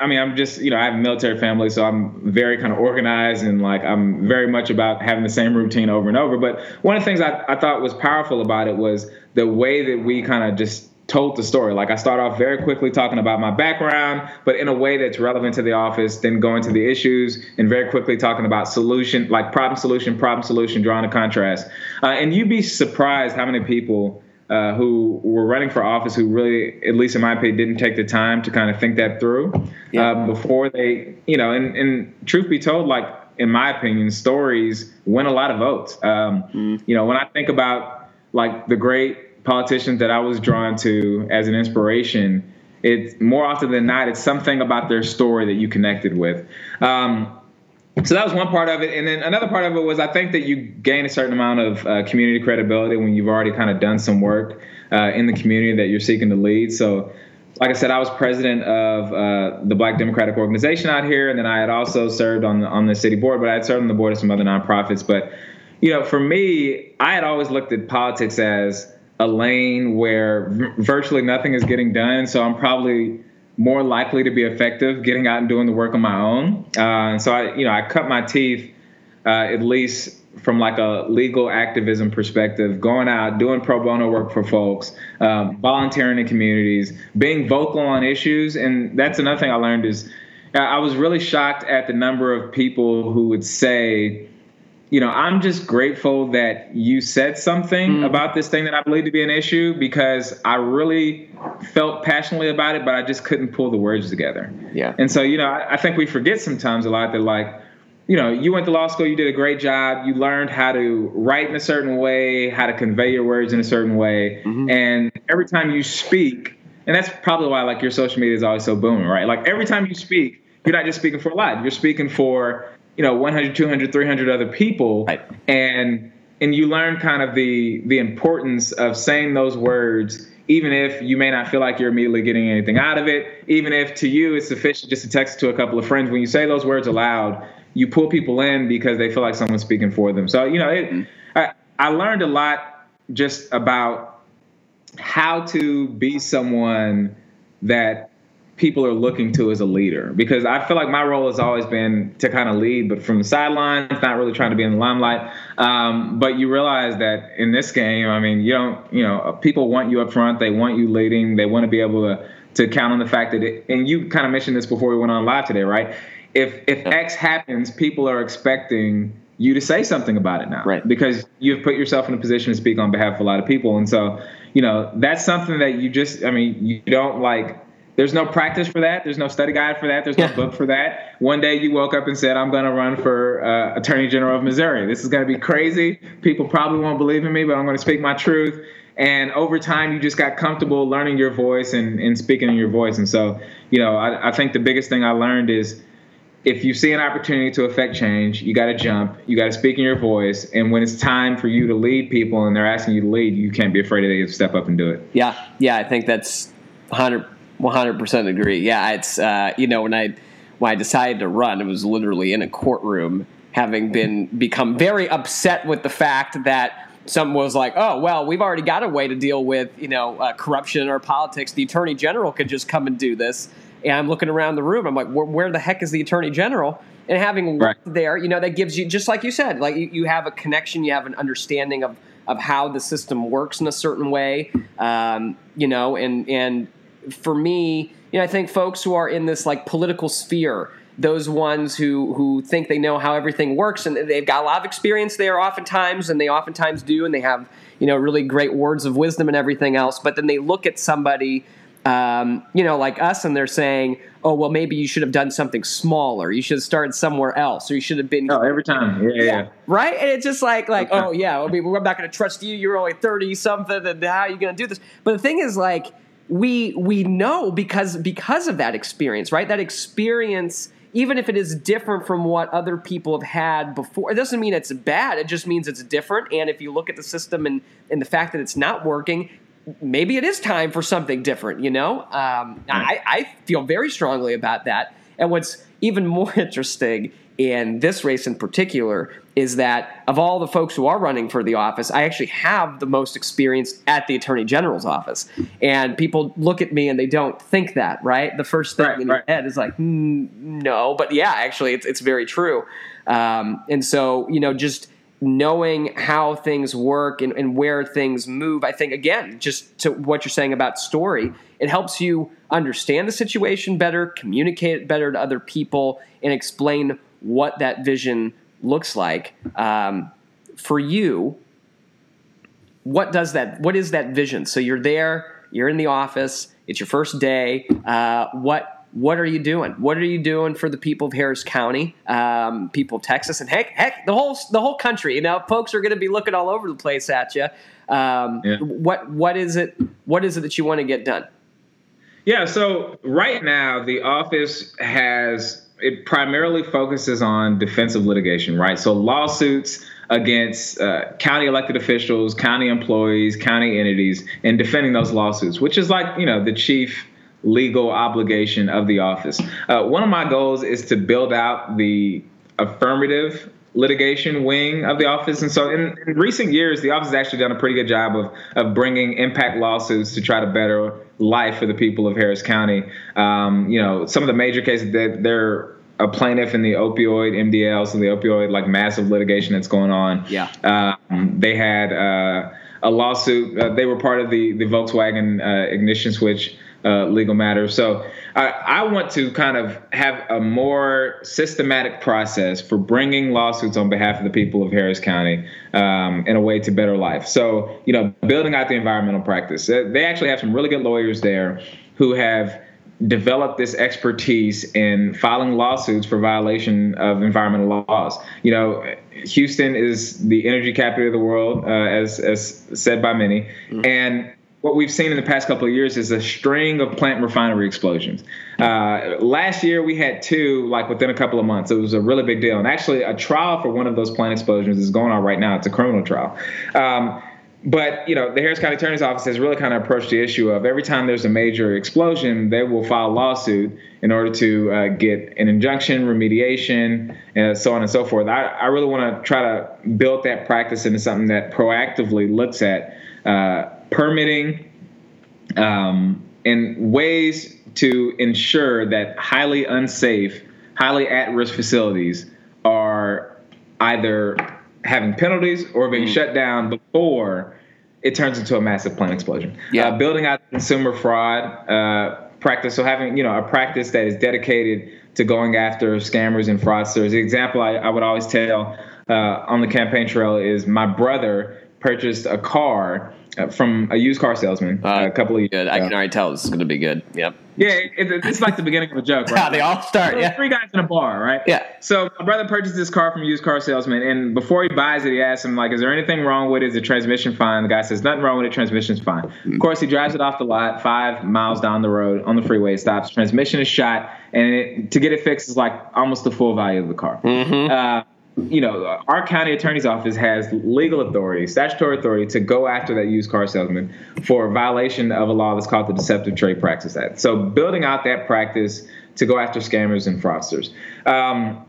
I mean, I'm just, you know, I have a military family, so I'm very kind of organized and like I'm very much about having the same routine over and over. But one of the things I, I thought was powerful about it was the way that we kind of just told the story. Like I start off very quickly talking about my background, but in a way that's relevant to the office, then going to the issues and very quickly talking about solution, like problem solution, problem solution, drawing a contrast. Uh, and you'd be surprised how many people uh, who were running for office who really, at least in my opinion, didn't take the time to kind of think that through yeah. uh, before they, you know, and, and truth be told, like in my opinion, stories win a lot of votes. Um, mm. You know, when I think about like the great politicians that I was drawn to as an inspiration, it's more often than not, it's something about their story that you connected with. Um, so that was one part of it, and then another part of it was I think that you gain a certain amount of uh, community credibility when you've already kind of done some work uh, in the community that you're seeking to lead. So, like I said, I was president of uh, the Black Democratic Organization out here, and then I had also served on the, on the city board, but I had served on the board of some other nonprofits. But you know, for me, I had always looked at politics as a lane where v- virtually nothing is getting done. So I'm probably more likely to be effective getting out and doing the work on my own. Uh, and so I, you know, I cut my teeth uh, at least from like a legal activism perspective, going out, doing pro bono work for folks, um, volunteering in communities, being vocal on issues. And that's another thing I learned is I was really shocked at the number of people who would say, you know, I'm just grateful that you said something mm. about this thing that I believe to be an issue because I really felt passionately about it, but I just couldn't pull the words together. Yeah. And so, you know, I, I think we forget sometimes a lot that, like, you know, you went to law school, you did a great job, you learned how to write in a certain way, how to convey your words in a certain way. Mm-hmm. And every time you speak, and that's probably why, like, your social media is always so booming, right? Like, every time you speak, you're not just speaking for a lot, you're speaking for you know 100 200 300 other people right. and and you learn kind of the the importance of saying those words even if you may not feel like you're immediately getting anything out of it even if to you it's sufficient just to text to a couple of friends when you say those words aloud you pull people in because they feel like someone's speaking for them so you know it, mm-hmm. I, I learned a lot just about how to be someone that people are looking to as a leader because I feel like my role has always been to kind of lead, but from the sidelines, not really trying to be in the limelight. Um, but you realize that in this game, I mean, you don't, you know, people want you up front, they want you leading, they want to be able to to count on the fact that, it, and you kind of mentioned this before we went on live today, right? If if X happens, people are expecting you to say something about it now, right? Because you've put yourself in a position to speak on behalf of a lot of people, and so you know that's something that you just, I mean, you don't like there's no practice for that. There's no study guide for that. There's no yeah. book for that. One day you woke up and said, I'm going to run for uh, Attorney General of Missouri. This is going to be crazy. People probably won't believe in me, but I'm going to speak my truth. And over time, you just got comfortable learning your voice and, and speaking in your voice. And so, you know, I, I think the biggest thing I learned is if you see an opportunity to affect change, you got to jump. You got to speak in your voice. And when it's time for you to lead people and they're asking you to lead, you can't be afraid to step up and do it. Yeah. Yeah. I think that's 100 one hundred percent agree. Yeah, it's uh, you know when I when I decided to run, it was literally in a courtroom, having been become very upset with the fact that someone was like, "Oh, well, we've already got a way to deal with you know uh, corruption in our politics. The attorney general could just come and do this." And I'm looking around the room. I'm like, "Where, where the heck is the attorney general?" And having worked right. there, you know, that gives you just like you said, like you, you have a connection, you have an understanding of of how the system works in a certain way, um, you know, and and for me, you know, I think folks who are in this like political sphere, those ones who who think they know how everything works and they've got a lot of experience there oftentimes and they oftentimes do and they have you know really great words of wisdom and everything else but then they look at somebody um, you know like us and they're saying oh well maybe you should have done something smaller. You should have started somewhere else or you should have been oh every time. Yeah yeah, yeah. right? And it's just like like okay. oh yeah I mean, we're not going to trust you. You're only 30 something and how are you going to do this? But the thing is like we we know because because of that experience, right? That experience even if it is different from what other people have had before, it doesn't mean it's bad. It just means it's different. And if you look at the system and, and the fact that it's not working, maybe it is time for something different, you know? Um, I, I feel very strongly about that. And what's even more <laughs> interesting in this race in particular is that of all the folks who are running for the office, I actually have the most experience at the attorney general's office. And people look at me and they don't think that, right? The first thing right, in right. your head is like, mm, no, but yeah, actually, it's it's very true. Um, and so, you know, just knowing how things work and, and where things move, I think again, just to what you're saying about story, it helps you understand the situation better, communicate it better to other people, and explain what that vision looks like um, for you what does that what is that vision? So you're there you're in the office it's your first day uh, what what are you doing? What are you doing for the people of harris county um, people of texas? And heck heck the whole the whole country you know folks are going to be looking all over the place at you um, yeah. what what is it what is it that you want to get done? Yeah so right now the office has it primarily focuses on defensive litigation, right? So lawsuits against uh, county elected officials, county employees, county entities, and defending those lawsuits, which is like you know the chief legal obligation of the office. Uh, one of my goals is to build out the affirmative litigation wing of the office. And so in, in, recent years, the office has actually done a pretty good job of, of bringing impact lawsuits to try to better life for the people of Harris County. Um, you know, some of the major cases that they're a plaintiff in the opioid MDL, so the opioid like massive litigation that's going on. Yeah. Um, they had uh, a lawsuit. Uh, they were part of the the Volkswagen uh, ignition switch uh, legal matters. So I, I, want to kind of have a more systematic process for bringing lawsuits on behalf of the people of Harris County um, in a way to better life. So, you know, building out the environmental practice. They actually have some really good lawyers there who have developed this expertise in filing lawsuits for violation of environmental laws. You know, Houston is the energy capital of the world, uh, as as said by many, mm-hmm. and what we've seen in the past couple of years is a string of plant refinery explosions. Uh, last year we had two, like within a couple of months. It was a really big deal, and actually a trial for one of those plant explosions is going on right now. It's a criminal trial. Um, but you know, the Harris County Attorney's Office has really kind of approached the issue of every time there's a major explosion, they will file a lawsuit in order to uh, get an injunction, remediation, and so on and so forth. I, I really want to try to build that practice into something that proactively looks at uh, permitting um, and ways to ensure that highly unsafe, highly at-risk facilities are either having penalties or being mm. shut down before it turns into a massive plant explosion. Yeah. Uh, building out consumer fraud uh, practice, so having you know a practice that is dedicated to going after scammers and fraudsters. The example I, I would always tell uh, on the campaign trail is my brother purchased a car uh, from a used car salesman uh, a couple of years good. Ago. I can already tell this is going to be good. Yep. Yeah, it, it's like the beginning of a joke, <laughs> right? They all start. Yeah. Three guys in a bar, right? Yeah. So my brother purchased this car from a used car salesman, and before he buys it, he asks him like, "Is there anything wrong with it? Is the transmission fine?" The guy says, "Nothing wrong with it. Transmission's fine." Mm-hmm. Of course, he drives it off the lot, five miles down the road on the freeway. It stops. Transmission is shot, and it, to get it fixed is like almost the full value of the car. Mm-hmm. Uh, you know, our county attorney's office has legal authority, statutory authority to go after that used car salesman for a violation of a law that's called the Deceptive Trade Practice Act. So building out that practice to go after scammers and fraudsters. Um,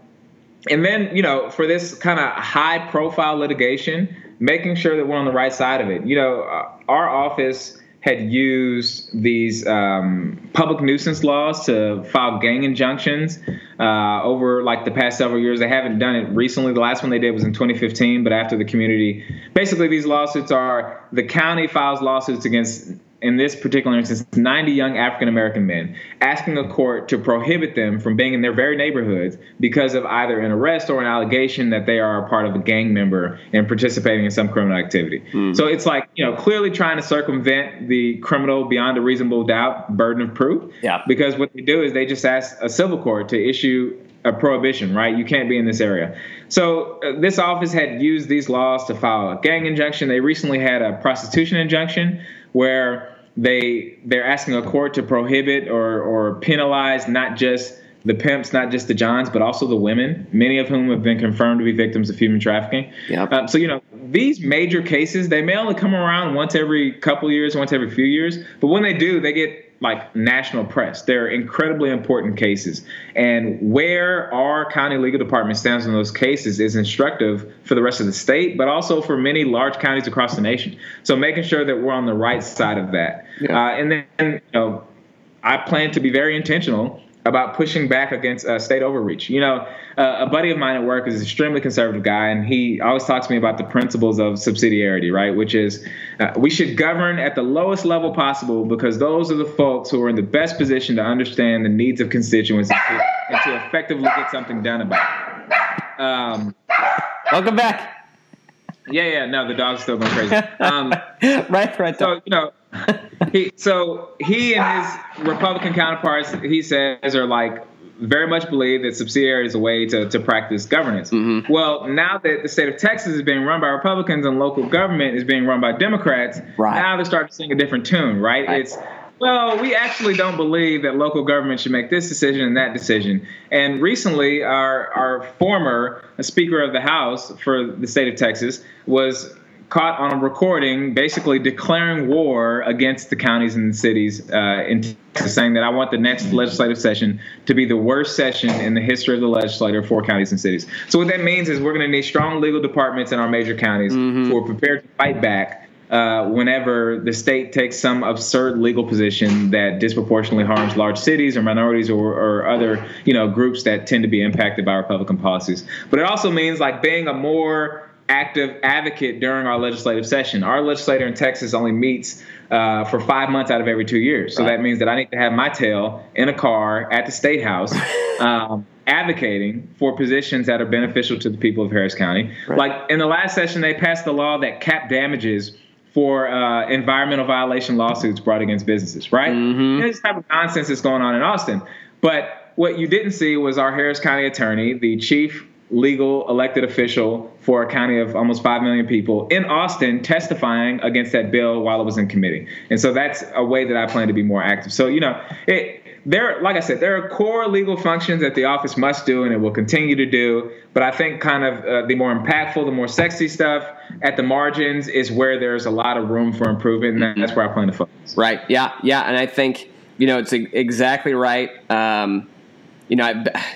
and then, you know, for this kind of high profile litigation, making sure that we're on the right side of it. You know, uh, our office had used these um, public nuisance laws to file gang injunctions uh, over like the past several years. They haven't done it recently. The last one they did was in 2015, but after the community, basically these lawsuits are the county files lawsuits against in this particular instance, 90 young African American men, asking a court to prohibit them from being in their very neighborhoods because of either an arrest or an allegation that they are a part of a gang member and participating in some criminal activity. Mm-hmm. So it's like, you know, clearly trying to circumvent the criminal beyond a reasonable doubt burden of proof. Yeah. Because what they do is they just ask a civil court to issue a prohibition, right? You can't be in this area. So uh, this office had used these laws to file a gang injunction. They recently had a prostitution injunction where they they're asking a court to prohibit or or penalize not just the pimps, not just the Johns, but also the women, many of whom have been confirmed to be victims of human trafficking. Yep. Um, so, you know, these major cases, they may only come around once every couple years, once every few years, but when they do, they get like national press. They're incredibly important cases. And where our county legal department stands in those cases is instructive for the rest of the state, but also for many large counties across the nation. So making sure that we're on the right side of that. Yeah. Uh, and then, you know, I plan to be very intentional about pushing back against uh, state overreach. You know, uh, a buddy of mine at work is an extremely conservative guy, and he always talks to me about the principles of subsidiarity, right? Which is uh, we should govern at the lowest level possible because those are the folks who are in the best position to understand the needs of constituents and to, and to effectively get something done about it. Um, Welcome back. Yeah, yeah, no, the dog's still going crazy. <laughs> Um, right, right. So, you know, he so he and his Republican counterparts, he says, are like very much believe that subsidiarity is a way to, to practice governance. Mm-hmm. Well, now that the state of Texas is being run by Republicans and local government is being run by Democrats, right. now they're starting to sing a different tune, right? right? It's well, we actually don't believe that local government should make this decision and that decision. And recently, our our former Speaker of the House for the state of Texas was caught on a recording basically declaring war against the counties and the cities uh, in Texas, saying that I want the next legislative session to be the worst session in the history of the legislature for counties and cities. So what that means is we're going to need strong legal departments in our major counties mm-hmm. who are prepared to fight back uh, whenever the state takes some absurd legal position that disproportionately harms large cities or minorities or, or, other you know groups that tend to be impacted by Republican policies. But it also means like being a more active advocate during our legislative session. Our legislator in Texas only meets uh, for five months out of every two years. So right. that means that I need to have my tail in a car at the state house. <laughs> Um, advocating for positions that are beneficial to the people of Harris County. Right. Like in the last session, they passed a law that capped damages for uh, environmental violation lawsuits brought against businesses, right? Mm-hmm. this type of nonsense that's going on in Austin. But what you didn't see was our Harris County attorney, the chief legal elected official for a county of almost 5 million people in Austin testifying against that bill while it was in committee. And so that's a way that I plan to be more active. So, you know, it, there, like I said, there are core legal functions that the office must do and it will continue to do. But I think kind of uh, the more impactful, the more sexy stuff at the margins is where there's a lot of room for improvement. And that's where I plan to focus. Right. Yeah. Yeah. And I think, you know, it's exactly right. Um, you know, I,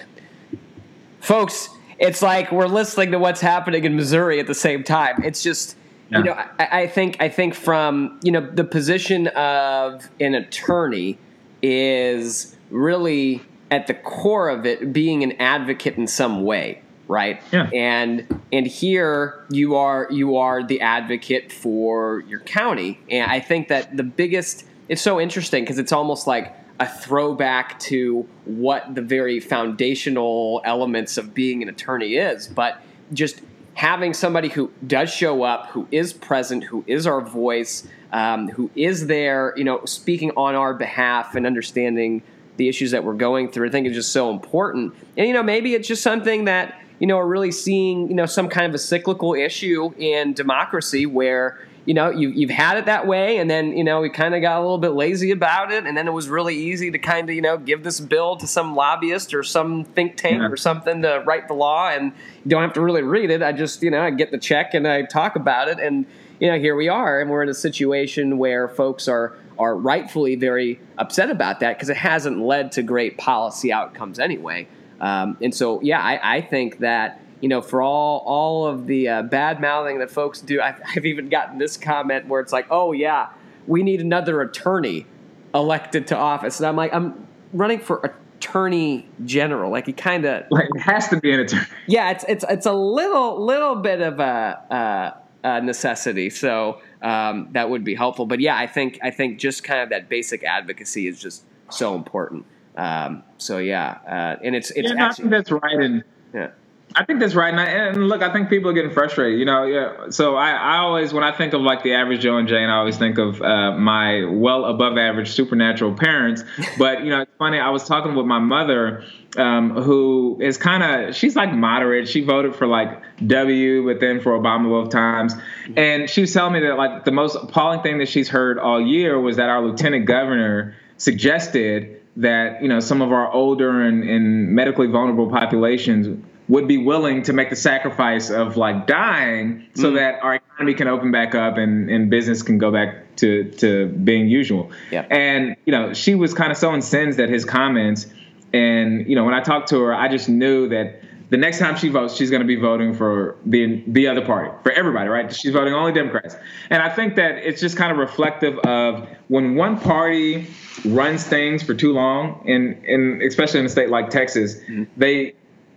folks, it's like we're listening to what's happening in Missouri at the same time. It's just, yeah. you know, I, I think I think from you know the position of an attorney is really at the core of it being an advocate in some way right Yeah. and and here you are you are the advocate for your county and i think that the biggest it's so interesting because it's almost like a throwback to what the very foundational elements of being an attorney is but just having somebody who does show up who is present who is our voice um, who is there you know speaking on our behalf and understanding the issues that we're going through i think is just so important. And you know maybe it's just something that you know, are really seeing, you know, some kind of a cyclical issue in democracy where, you know, you, you've had it that way, and then, you know, we kind of got a little bit lazy about it, and then it was really easy to kind of, you know, give this bill to some lobbyist or some think tank Yeah. or something to write the law, and you don't have to really read it. I just, you know, I get the check and I talk about it, and, you know, here we are, and we're in a situation where folks are are rightfully very upset about that because it hasn't led to great policy outcomes anyway. Um, and so, yeah, I, I think that you know, for all all of the uh, bad mouthing that folks do, I've, I've even gotten this comment where it's like, "Oh yeah, we need another attorney elected to office," and I'm like, I'm running for attorney general. Like, you kind of, Like it has to be an attorney. yeah, it's it's it's a little little bit of a, a, a necessity. So um, that would be helpful. But yeah, I think I think just kind of that basic advocacy is just so important. Um, so yeah, uh, and it's it's Yeah, actually that's right, and yeah. I think that's right. And, I, and look, I think people are getting frustrated. You know, yeah. So I, I always, when I think of like the average Joe and Jane, I always think of uh, my well above average supernatural parents. <laughs> But you know, it's funny. I was talking with my mother, um, who is kind of she's like moderate. She voted for like W, but then for Obama both times. And she was telling me that like the most appalling thing that she's heard all year was that our lieutenant governor suggested that you know some of our older and, and medically vulnerable populations would be willing to make the sacrifice of like dying so mm. that our economy can open back up and, and business can go back to, to being usual. Yeah. And, you know, she was kind of so incensed at his comments. And, you know, when I talked to her, I just knew that the next time she votes, she's going to be voting for the the other party, for everybody, right? She's voting only Democrats. And I think that it's just kind of reflective of when one party runs things for too long, and, and especially in a state like Texas, mm. they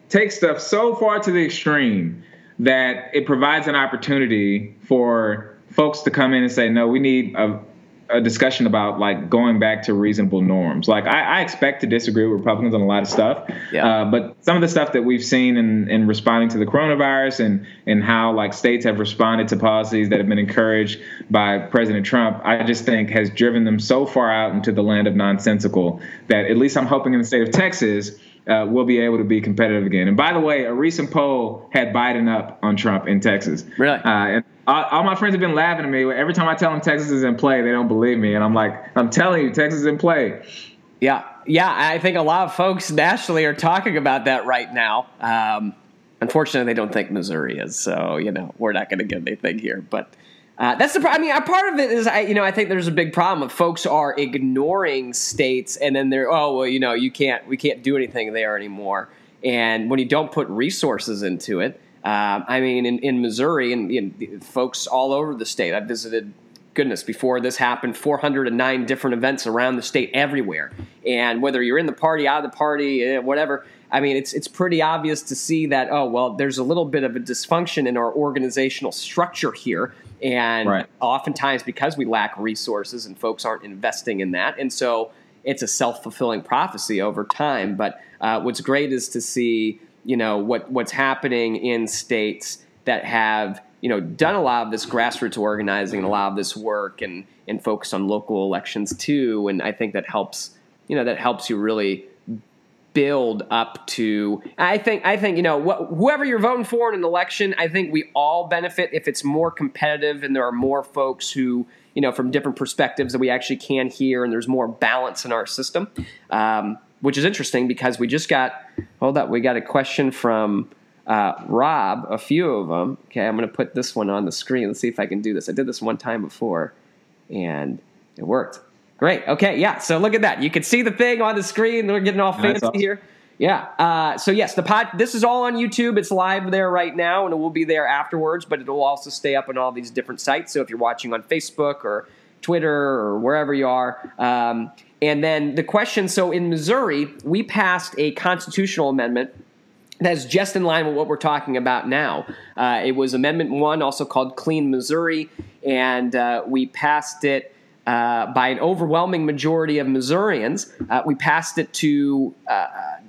take stuff so far to the extreme that it provides an opportunity for folks to come in and say, no, we need a, a discussion about like going back to reasonable norms. Like I, I expect to disagree with Republicans on a lot of stuff, Yeah. uh, but some of the stuff that we've seen in, in responding to the coronavirus and and how like states have responded to policies that have been encouraged by President Trump, I just think has driven them so far out into the land of nonsensical that at least I'm hoping in the state of Texas uh, we'll be able to be competitive again. And by the way, a recent poll had Biden up on Trump in Texas. Really? Uh, and all, all my friends have been laughing at me. Every time I tell them Texas is in play, they don't believe me. And I'm like, I'm telling you, Texas is in play. Yeah, yeah. I think a lot of folks nationally are talking about that right now. Um, unfortunately, they don't think Missouri is, so you know we're not going to get anything here. But uh, that's the. I mean, a part of it is, I you know, I think there's a big problem of folks are ignoring states, and then they're, oh well, you know, you can't, we can't do anything there anymore. And when you don't put resources into it, um, I mean, in, in Missouri and know, folks all over the state, I visited goodness, before this happened, 409 different events around the state everywhere. And whether you're in the party, out of the party, eh, whatever, I mean, it's it's pretty obvious to see that oh well, there's a little bit of a dysfunction in our organizational structure here, and Right. oftentimes because we lack resources and folks aren't investing in that, and so it's a self fulfilling prophecy over time. But uh, what's great is to see you know what what's happening in states that have you know done a lot of this grassroots organizing and a lot of this work and and focus on local elections too and i think that helps you know that helps you really build up to i think i think you know wh- whoever you're voting for in an election i think we all benefit if it's more competitive and there are more folks who you know from different perspectives that we actually can hear and there's more balance in our system um, which is interesting because we just got hold up we got a question from uh, Rob, a few of them. Okay, I'm going to put this one on the screen. Let's see if I can do this. I did this one time before, and it worked. Great. Okay, yeah. So look at that. You can see the thing on the screen. We're getting all fancy awesome. here. Yeah. Uh, so yes, the pod. This is all on YouTube. It's live there right now, and it will be there afterwards. But it will also stay up on all these different sites. So if you're watching on Facebook or Twitter or wherever you are. Um, and then the question so in Missouri, we passed a constitutional amendment that's just in line with what we're talking about now. Uh, it was Amendment 1, also called Clean Missouri, and uh, we passed it. Uh, by an overwhelming majority of Missourians, uh, we passed it to uh,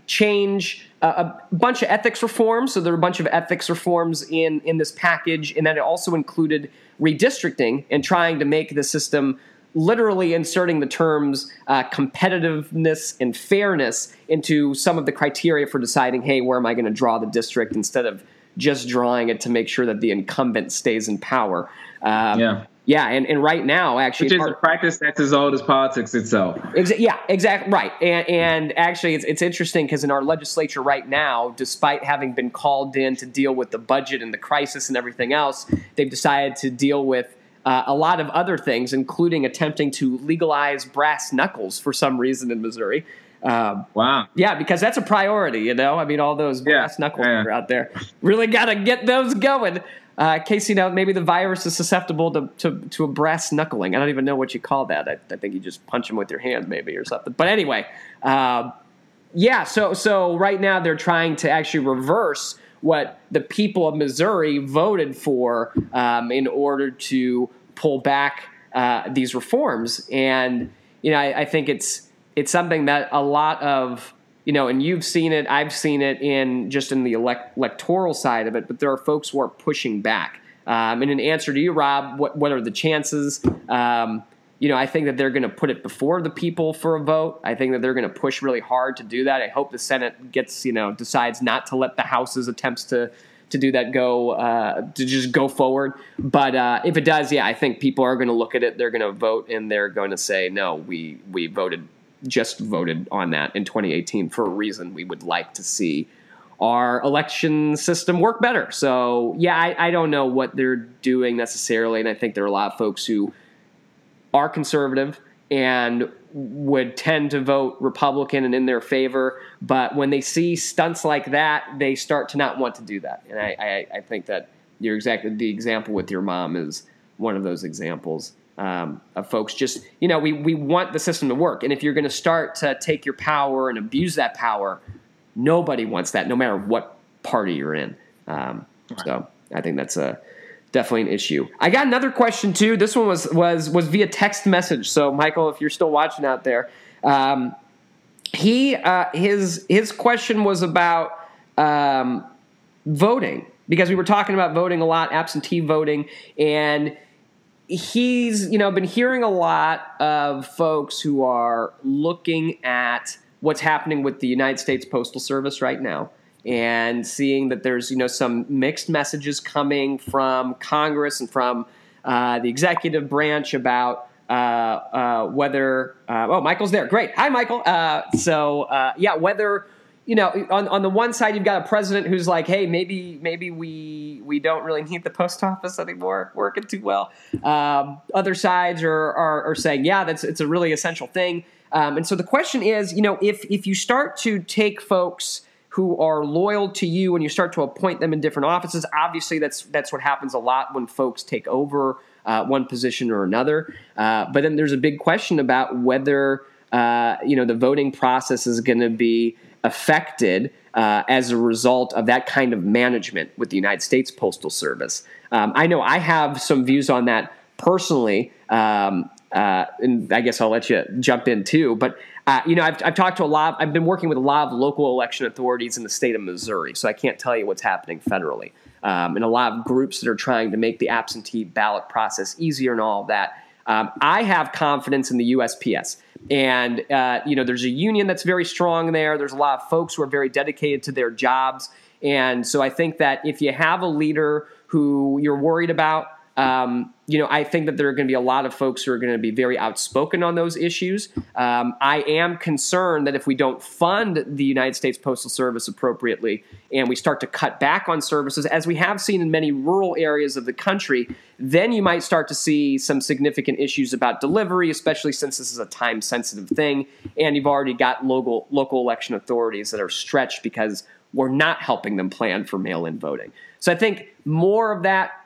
change a bunch of ethics reforms. So there are a bunch of ethics reforms in in this package, and then it also included redistricting and trying to make the system literally inserting the terms uh, competitiveness and fairness into some of the criteria for deciding, hey, where am I going to draw the district instead of just drawing it to make sure that the incumbent stays in power. Um, yeah. Yeah, and, and right now, actually, which is a practice that's as old as politics itself. Exa- yeah, exactly right. And, and actually, it's it's interesting because in our legislature right now, despite having been called in to deal with the budget and the crisis and everything else, they've decided to deal with uh, a lot of other things, including attempting to legalize brass knuckles for some reason in Missouri. Um, wow. Yeah, because that's a priority, you know. I mean, all those brass knuckles yeah. are out there. Really got to get those going. Uh, Casey, now maybe the virus is susceptible to, to, to, a brass knuckling. I don't even know what you call that. I, I think you just punch them with your hand, maybe, or something. But anyway, uh, yeah. So so right now they're trying to actually reverse what the people of Missouri voted for um, in order to pull back uh, these reforms. And you know, I, I, think it's it's something that a lot of you know, and you've seen it, I've seen it in just in the elect- electoral side of it. But there are folks who are pushing back. Um, and in answer to you, Rob, what what are the chances? Um, you know, I think that they're going to put it before the people for a vote. I think that they're going to push really hard to do that. I hope the Senate gets, you know, decides not to let the House's attempts to to do that go uh, to just go forward. But uh, if it does, yeah, I think people are going to look at it. They're going to vote, and they're going to say, no, we we voted just voted on that in 2018 for a reason. We would like to see our election system work better. So yeah, I, I don't know what they're doing necessarily, and I think there are a lot of folks who are conservative and would tend to vote Republican and in their favor. But when they see stunts like that, they start to not want to do that. And I, I, I think that you're exactly the example with your mom is one of those examples um, of folks just, you know, we, we want the system to work. And if you're going to start to take your power and abuse that power, nobody wants that, no matter what party you're in. Um, so I think that's a definitely an issue. I got another question too. This one was was was via text message. So Michael, if you're still watching out there, um, he uh, his his question was about um, voting because we were talking about voting a lot, absentee voting, and he's you know been hearing a lot of folks who are looking at what's happening with the United States Postal Service right now and seeing that there's you know some mixed messages coming from Congress and from uh, the executive branch about uh, uh, whether uh, oh Michael's there. Great. Hi Michael. Uh, so uh, yeah whether you know on, on the one side you've got a president who's like hey maybe maybe we we don't really need the post office anymore working too well um, other sides are, are, are saying yeah that's it's a really essential thing um, and so the question is you know if if you start to take folks who are loyal to you and you start to appoint them in different offices. Obviously, that's that's what happens a lot when folks take over uh, one position or another. Uh, but then there's a big question about whether uh, you know the voting process is going to be affected uh, as a result of that kind of management with the United States Postal Service. Um, I know I have some views on that personally. Um, uh, and I guess I'll let you jump in too. But uh, you know, I've, I've talked to a lot. I've been working with a lot of local election authorities in the state of Missouri, so I can't tell you what's happening federally. Um, and a lot of groups that are trying to make the absentee ballot process easier and all of that. Um, I have confidence in the USPS, and uh, you know, there's a union that's very strong there. There's a lot of folks who are very dedicated to their jobs, and so I think that if you have a leader who you're worried about um, you know, I think that there are going to be a lot of folks who are going to be very outspoken on those issues. Um, I am concerned that if we don't fund the United States Postal Service appropriately and we start to cut back on services, as we have seen in many rural areas of the country, then you might start to see some significant issues about delivery, especially since this is a time sensitive thing. And you've already got local, local election authorities that are stretched because we're not helping them plan for mail in voting. So I think more of that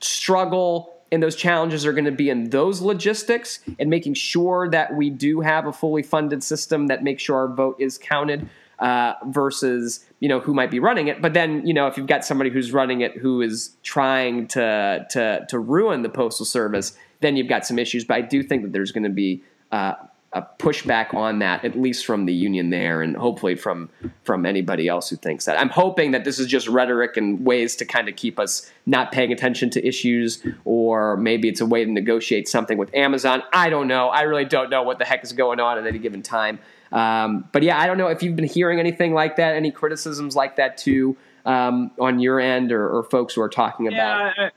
struggle and those challenges are going to be in those logistics and making sure that we do have a fully funded system that makes sure our vote is counted uh, versus you know who might be running it. But then you know if you've got somebody who's running it who is trying to to to ruin the postal service, then you've got some issues. But I do think that there's going to be uh, a pushback on that, at least from the union there, and hopefully from from anybody else who thinks that. I'm hoping that this is just rhetoric and ways to kind of keep us not paying attention to issues, or maybe it's a way to negotiate something with Amazon. I don't know. I really don't know what the heck is going on at any given time. Um, but yeah, I don't know if you've been hearing anything like that, any criticisms like that too um, on your end, or, or, folks who are talking about. Yeah,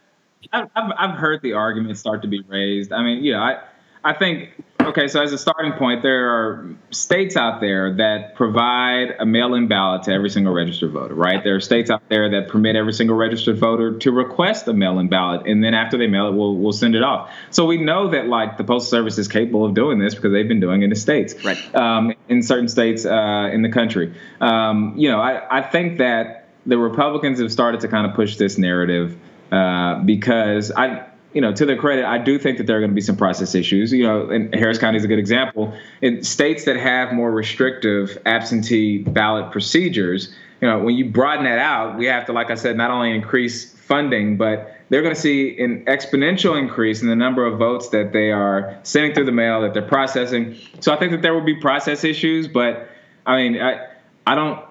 I, I've, I've heard the arguments start to be raised. I mean, yeah, I I think okay. So as a starting point, there are states out there that provide a mail-in ballot to every single registered voter. Right? There are states out there that permit every single registered voter to request a mail-in ballot, and then after they mail it, we'll we'll send it off. So we know that like the postal service is capable of doing this because they've been doing it in the states, right? Um, in certain states uh, in the country. Um, you know, I I think that the Republicans have started to kind of push this narrative uh, because I you know, to their credit, I do think that there are going to be some process issues. You know, and Harris County is a good example. In states that have more restrictive absentee ballot procedures, you know, when you broaden that out, we have to, like I said, not only increase funding, but they're going to see an exponential increase in the number of votes that they are sending through the mail, that they're processing. So I think that there will be process issues, but I mean, I, I don't.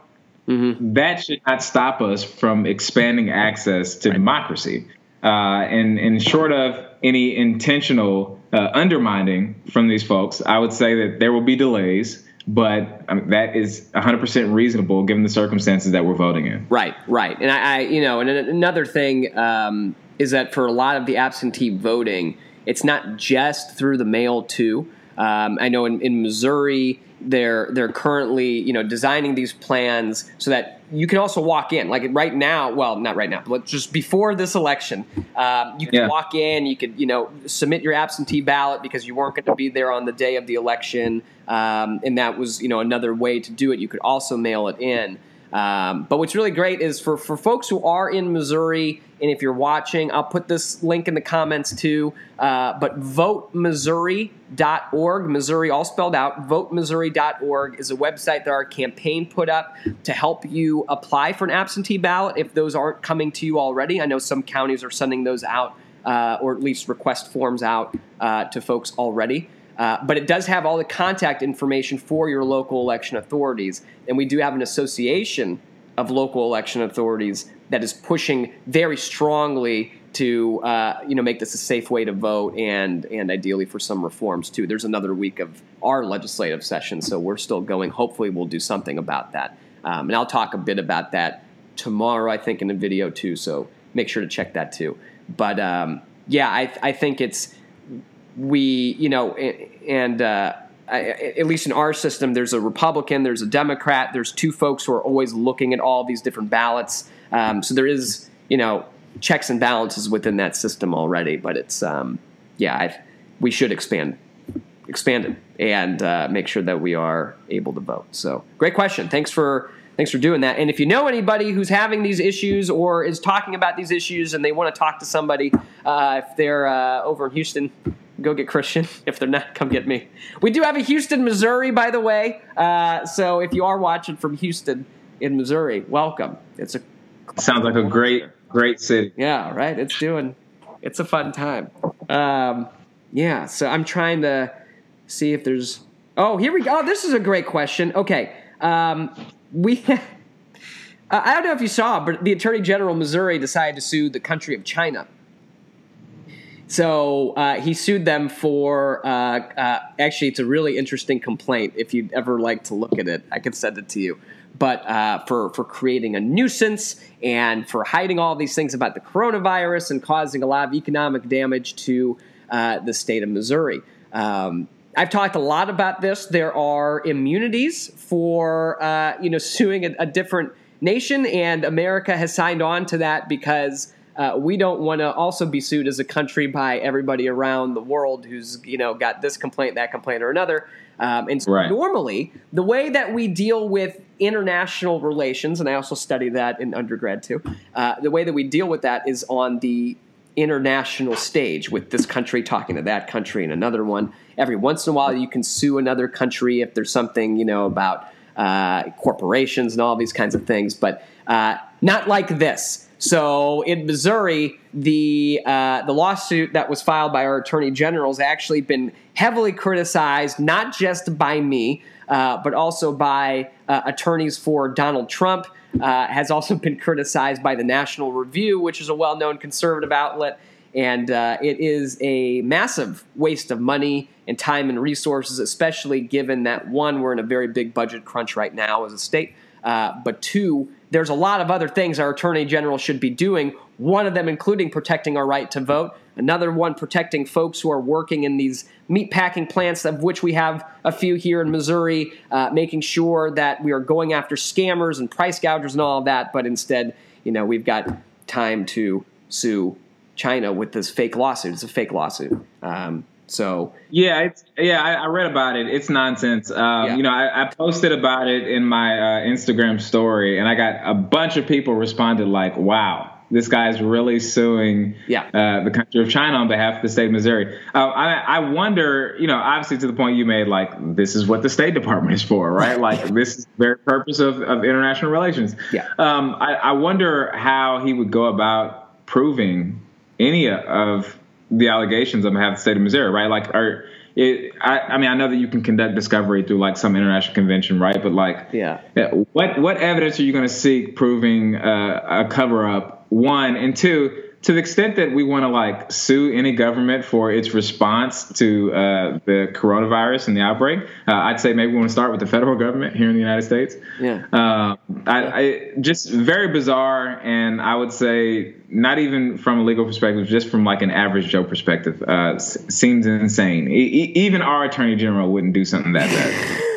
Mm-hmm. That should not stop us from expanding access to right. democracy. Uh, and, and short of any intentional uh, undermining from these folks, I would say that there will be delays, but that is 100% reasonable given the circumstances that we're voting in. Right, right. And I, I you know, and another thing um, is that for a lot of the absentee voting, it's not just through the mail too. Um, I know in, in Missouri, they're they're currently you know designing these plans so that you can also walk in. Like right now well not right now but just before this election um, you can yeah. walk in you could you know submit your absentee ballot because you weren't going to be there on the day of the election um, and that was you know another way to do it. You could also mail it in. Um, but what's really great is for, for folks who are in Missouri, and if you're watching, I'll put this link in the comments too. Uh, but votemissouri.org, Missouri all spelled out, votemissouri.org is a website that our campaign put up to help you apply for an absentee ballot if those aren't coming to you already. I know some counties are sending those out, uh, or at least request forms out uh, to folks already. Uh, but it does have all the contact information for your local election authorities. And we do have an association of local election authorities that is pushing very strongly to uh, you know make this a safe way to vote and and ideally for some reforms too. There's another week of our legislative session, so we're still going. Hopefully, we'll do something about that, um, and I'll talk a bit about that tomorrow. I think in a video too, so make sure to check that too. But um, yeah, I, I think it's we, you know, and uh, at least in our system, there's a Republican, there's a Democrat, there's two folks who are always looking at all these different ballots. Um, so there is, you know, checks and balances within that system already. But it's, um, yeah, I've, we should expand expand it and uh, make sure that we are able to vote. So great question. Thanks for thanks for doing that. And if you know anybody who's having these issues or is talking about these issues and they want to talk to somebody, uh, if they're uh, over in Houston, go get Christian. <laughs> If they're not, come get me. We do have a Houston, Missouri, by the way. Uh, so if you are watching from Houston in Missouri, welcome. It's a sounds like a great, great city. Yeah, right. It's doing. It's a fun time. Um, yeah. So I'm trying to see if there's. Oh, here we go. Oh, this is a great question. Okay. Um, we. <laughs> I don't know if you saw, but the Attorney General of Missouri decided to sue the country of China so uh, he sued them for. Uh, uh, actually, it's a really interesting complaint. If you'd ever like to look at it, I could send it to you. But uh, for for creating a nuisance and for hiding all these things about the coronavirus and causing a lot of economic damage to uh, the state of Missouri. Um, I've talked a lot about this. There are immunities for uh, you know <laughs> suing a, a different nation, and America has signed on to that because uh, we don't want to also be sued as a country by everybody around the world who's you know got this complaint, that complaint, or another. Um, and so right. normally, the way that we deal with international relations, and I also study that in undergrad too, uh, the way that we deal with that is on the international stage with this country talking to that country and another one. Every once in a while, you can sue another country if there's something you know about uh, corporations and all these kinds of things, but uh, not like this. So in Missouri, the uh, the lawsuit that was filed by our attorney general has actually been heavily criticized, not just by me, uh, but also by uh, attorneys for Donald Trump. Uh, has also <laughs> been criticized by the National Review, which is a well known conservative outlet. And uh, it is a massive waste of money and time and resources, especially given that one, we're in a very big budget crunch right now as a state, uh, but two, there's a lot of other things our attorney general should be doing. One of them, including protecting our right to vote. Another one, protecting folks who are working in these meat packing plants, of which we have a few here in Missouri, uh, making sure that we are going after scammers and price gougers and all of that. But instead, you know, we've got time to sue China with this fake lawsuit. It's a fake lawsuit. Um, so yeah, it's yeah. I, I, read about it. It's nonsense. Um, yeah. You know, I, I, posted about it in my uh, Instagram story, and I got a bunch of people responded like, "Wow, this guy's really suing yeah. uh, the country of China on behalf of the state of Missouri." Uh, I, I wonder, you know, obviously to the point you made, like this is what the State Department is for, right? <laughs> like this is the very purpose of, of international relations. Yeah. Um, I, I wonder how he would go about proving any of the allegations of the state of Missouri, right? Like, are it, I, I, mean, I know that you can conduct discovery through like some international convention, right? But like, yeah, what what evidence are you going to seek proving uh, a cover up? One and two, to the extent that we want to like sue any government for its response to uh, the coronavirus and the outbreak, uh, I'd say maybe we want to start with the federal government here in the United States. Yeah. Uh, I, I, just very bizarre, and I would say not even from a legal perspective, just from like an average Joe perspective, uh, seems insane. E- even our attorney general wouldn't do something that bad. <laughs>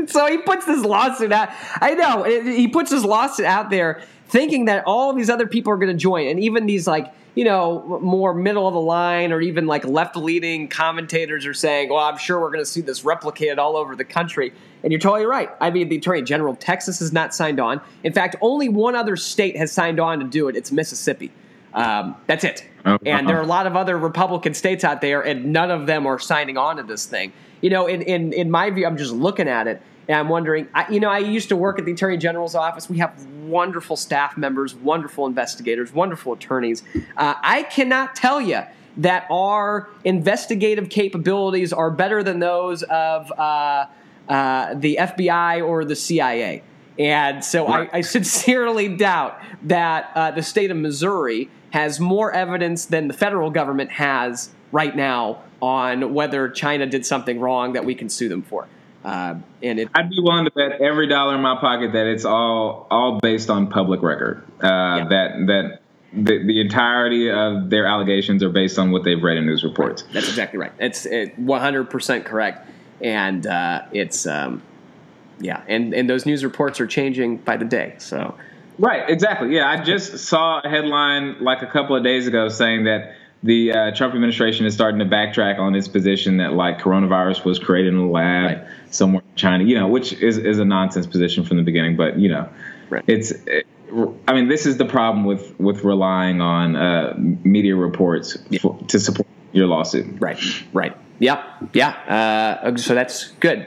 <laughs> so he puts this lawsuit out. I know he puts this lawsuit out there thinking that all these other people are going to join, and even these like you know more middle of the line or even like left leaning commentators are saying, "Well, I'm sure we're going to see this replicated all over the country." And you're totally right. I mean, the Attorney General of Texas has not signed on. In fact, only one other state has signed on to do it. It's Mississippi. Um, that's it. Oh, and there are a lot of other Republican states out there, and none of them are signing on to this thing. You know, in, in, in my view, I'm just looking at it and I'm wondering, I, you know, I used to work at the Attorney General's office. We have wonderful staff members, wonderful investigators, wonderful attorneys. Uh, I cannot tell you that our investigative capabilities are better than those of uh, uh, the FBI or the CIA. And so I, I, sincerely doubt that uh, the state of Missouri has more evidence than the federal government has right now on whether China did something wrong that we can sue them for. Uh, and it, I'd be willing to bet every dollar in my pocket that it's all all based on public record. Uh, yeah. That that the, the entirety of their allegations are based on what they've read in news reports. Right. That's exactly right. It's 100% correct, and uh, it's um, yeah, and and those news reports are changing by the day. So. Right, exactly. Yeah, I just saw a headline like a couple of days ago saying that the uh, Trump administration is starting to backtrack on its position that like coronavirus was created in a lab right. somewhere in China, you know, which is, is a nonsense position from the beginning. But you know, right. it's. It, I mean, this is the problem with with relying on uh, media reports yeah. for, to support your lawsuit. Right. Right. Yeah. Yeah. Uh, so that's good.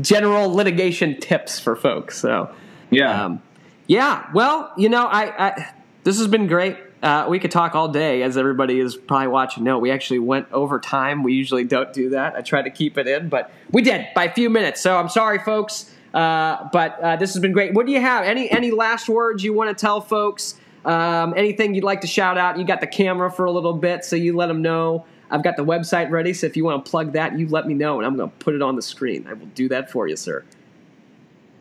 General litigation tips for folks. So. Yeah. Um, yeah. Well, you know, I, I this has been great. Uh, we could talk all day, as everybody is probably watching. No, we actually went over time. We usually don't do that. I try to keep it in, but we did by a few minutes. So I'm sorry, folks. Uh, but uh, this has been great. What do you have? Any any last words you want to tell folks? Um, anything you'd like to shout out? You got the camera for a little bit, so you let them know. I've got the website ready, so if you want to plug that, you let me know, and I'm going to put it on the screen. I will do that for you, sir.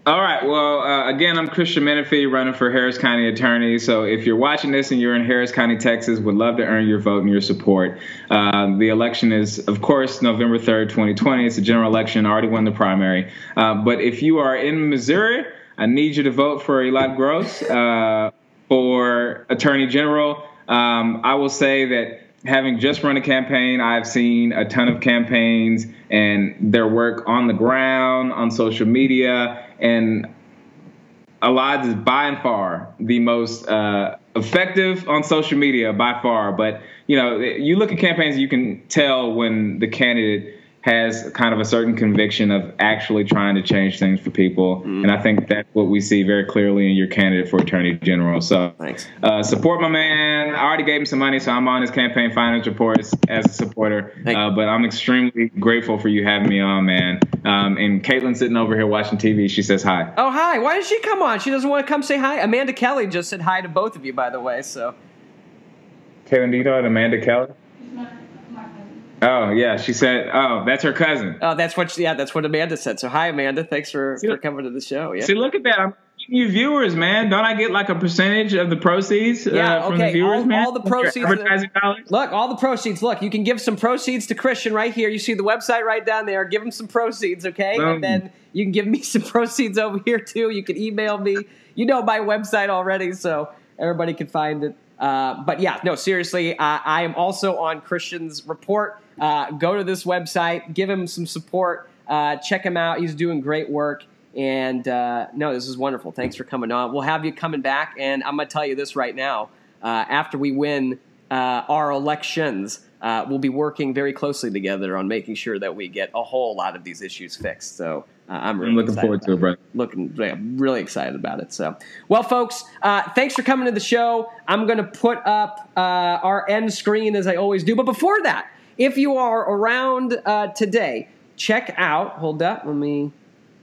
All right. Well, uh, again, I'm Christian Menefee, running for Harris County Attorney. So if you're watching this and you're in Harris County, Texas, would love to earn your vote and your support. Uh, the election is, of course, November 3rd, 2020. It's a general election. I Already won the primary. Uh, but if you are in Missouri, I need you to vote for Elad Gross uh, for Attorney General. Um, I will say that having just run a campaign, I've seen a ton of campaigns and their work on the ground, on social media, and Elad is by and far the most uh, effective on social media by far. But you know, you look at campaigns, you can tell when the candidate has kind of a certain conviction of actually trying to change things for people. Mm. And I think that's what we see very clearly in your candidate for attorney general. So thanks. uh, support my man. I already gave him some money, so I'm on his campaign finance reports as a supporter. Uh, but I'm extremely grateful for you having me on, man. Um, and Caitlin sitting over here watching TV, she says hi. Oh, hi. Why did she come on? She doesn't want to come say hi. Amanda Kelly just said hi to both of you, by the way. So, Caitlin, do you know Amanda Kelly? Oh yeah, she said. Oh, that's her cousin. Oh, that's what. She, yeah, that's what Amanda said. So hi, Amanda. Thanks for, see, for coming to the show. Yeah. See, look at that. I'm you viewers, man. Don't I get like a percentage of the proceeds? Uh, yeah. Uh, from okay. The viewers, all, man? all the proceeds. Advertising dollars. Look, all the proceeds. Look, you can give some proceeds to Christian right here. You see the website right down there. Give him some proceeds, okay? Boom. And then you can give me <laughs> some proceeds over here too. You can email me. You know my website already, so everybody can find it. Uh, but yeah, no, seriously, uh, I am also on Christian's report. Uh, go to this website, give him some support, uh, check him out. He's doing great work. And uh, no, this is wonderful. Thanks for coming on. We'll have you coming back. And I'm going to tell you this right now after we win our elections, we'll be working very closely together on making sure that we get a whole lot of these issues fixed. So uh, I'm really looking forward to it, Brett. Looking, yeah, really excited about it. So, well, folks, uh, thanks for coming to the show. I'm going to put up uh, our end screen as I always do. But before that, if you are around uh, today, check out. Hold up, let me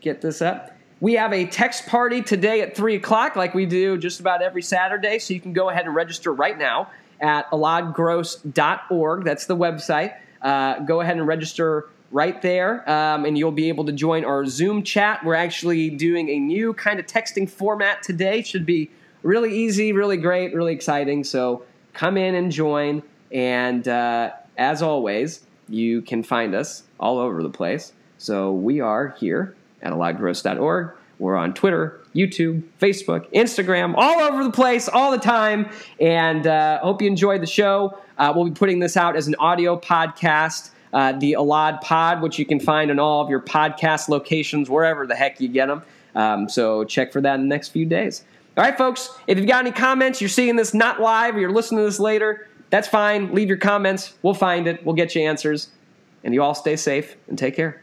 get this up. We have a text party today at three o'clock, like we do just about every Saturday. So you can go ahead and register right now at eladgross.org. That's the website. Uh, go ahead and register right there, um, and you'll be able to join our Zoom chat. We're actually doing a new kind of texting format today. Should be really easy, really great, really exciting. So come in and join. And uh, as always, you can find us all over the place. So we are here at eladgross.org. We're on Twitter, YouTube, Facebook, Instagram, all over the place, all the time. And uh, hope you enjoyed the show. Uh, we'll be putting this out as an audio podcast uh, the Elad Pod, which you can find on all of your podcast locations, wherever the heck you get them. Um, so check for that in the next few days. All right, folks, if you've got any comments, you're seeing this not live or you're listening to this later, that's fine. Leave your comments. We'll find it. We'll get you answers. And you all stay safe and take care.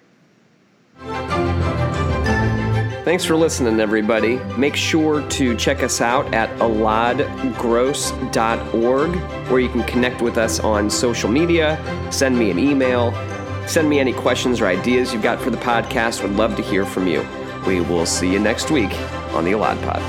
Thanks for listening, everybody. Make sure to check us out at eladgross.org, where you can connect with us on social media, send me an email, send me any questions or ideas you've got for the podcast. Would love to hear from you. We will see you next week on the Elad Pod.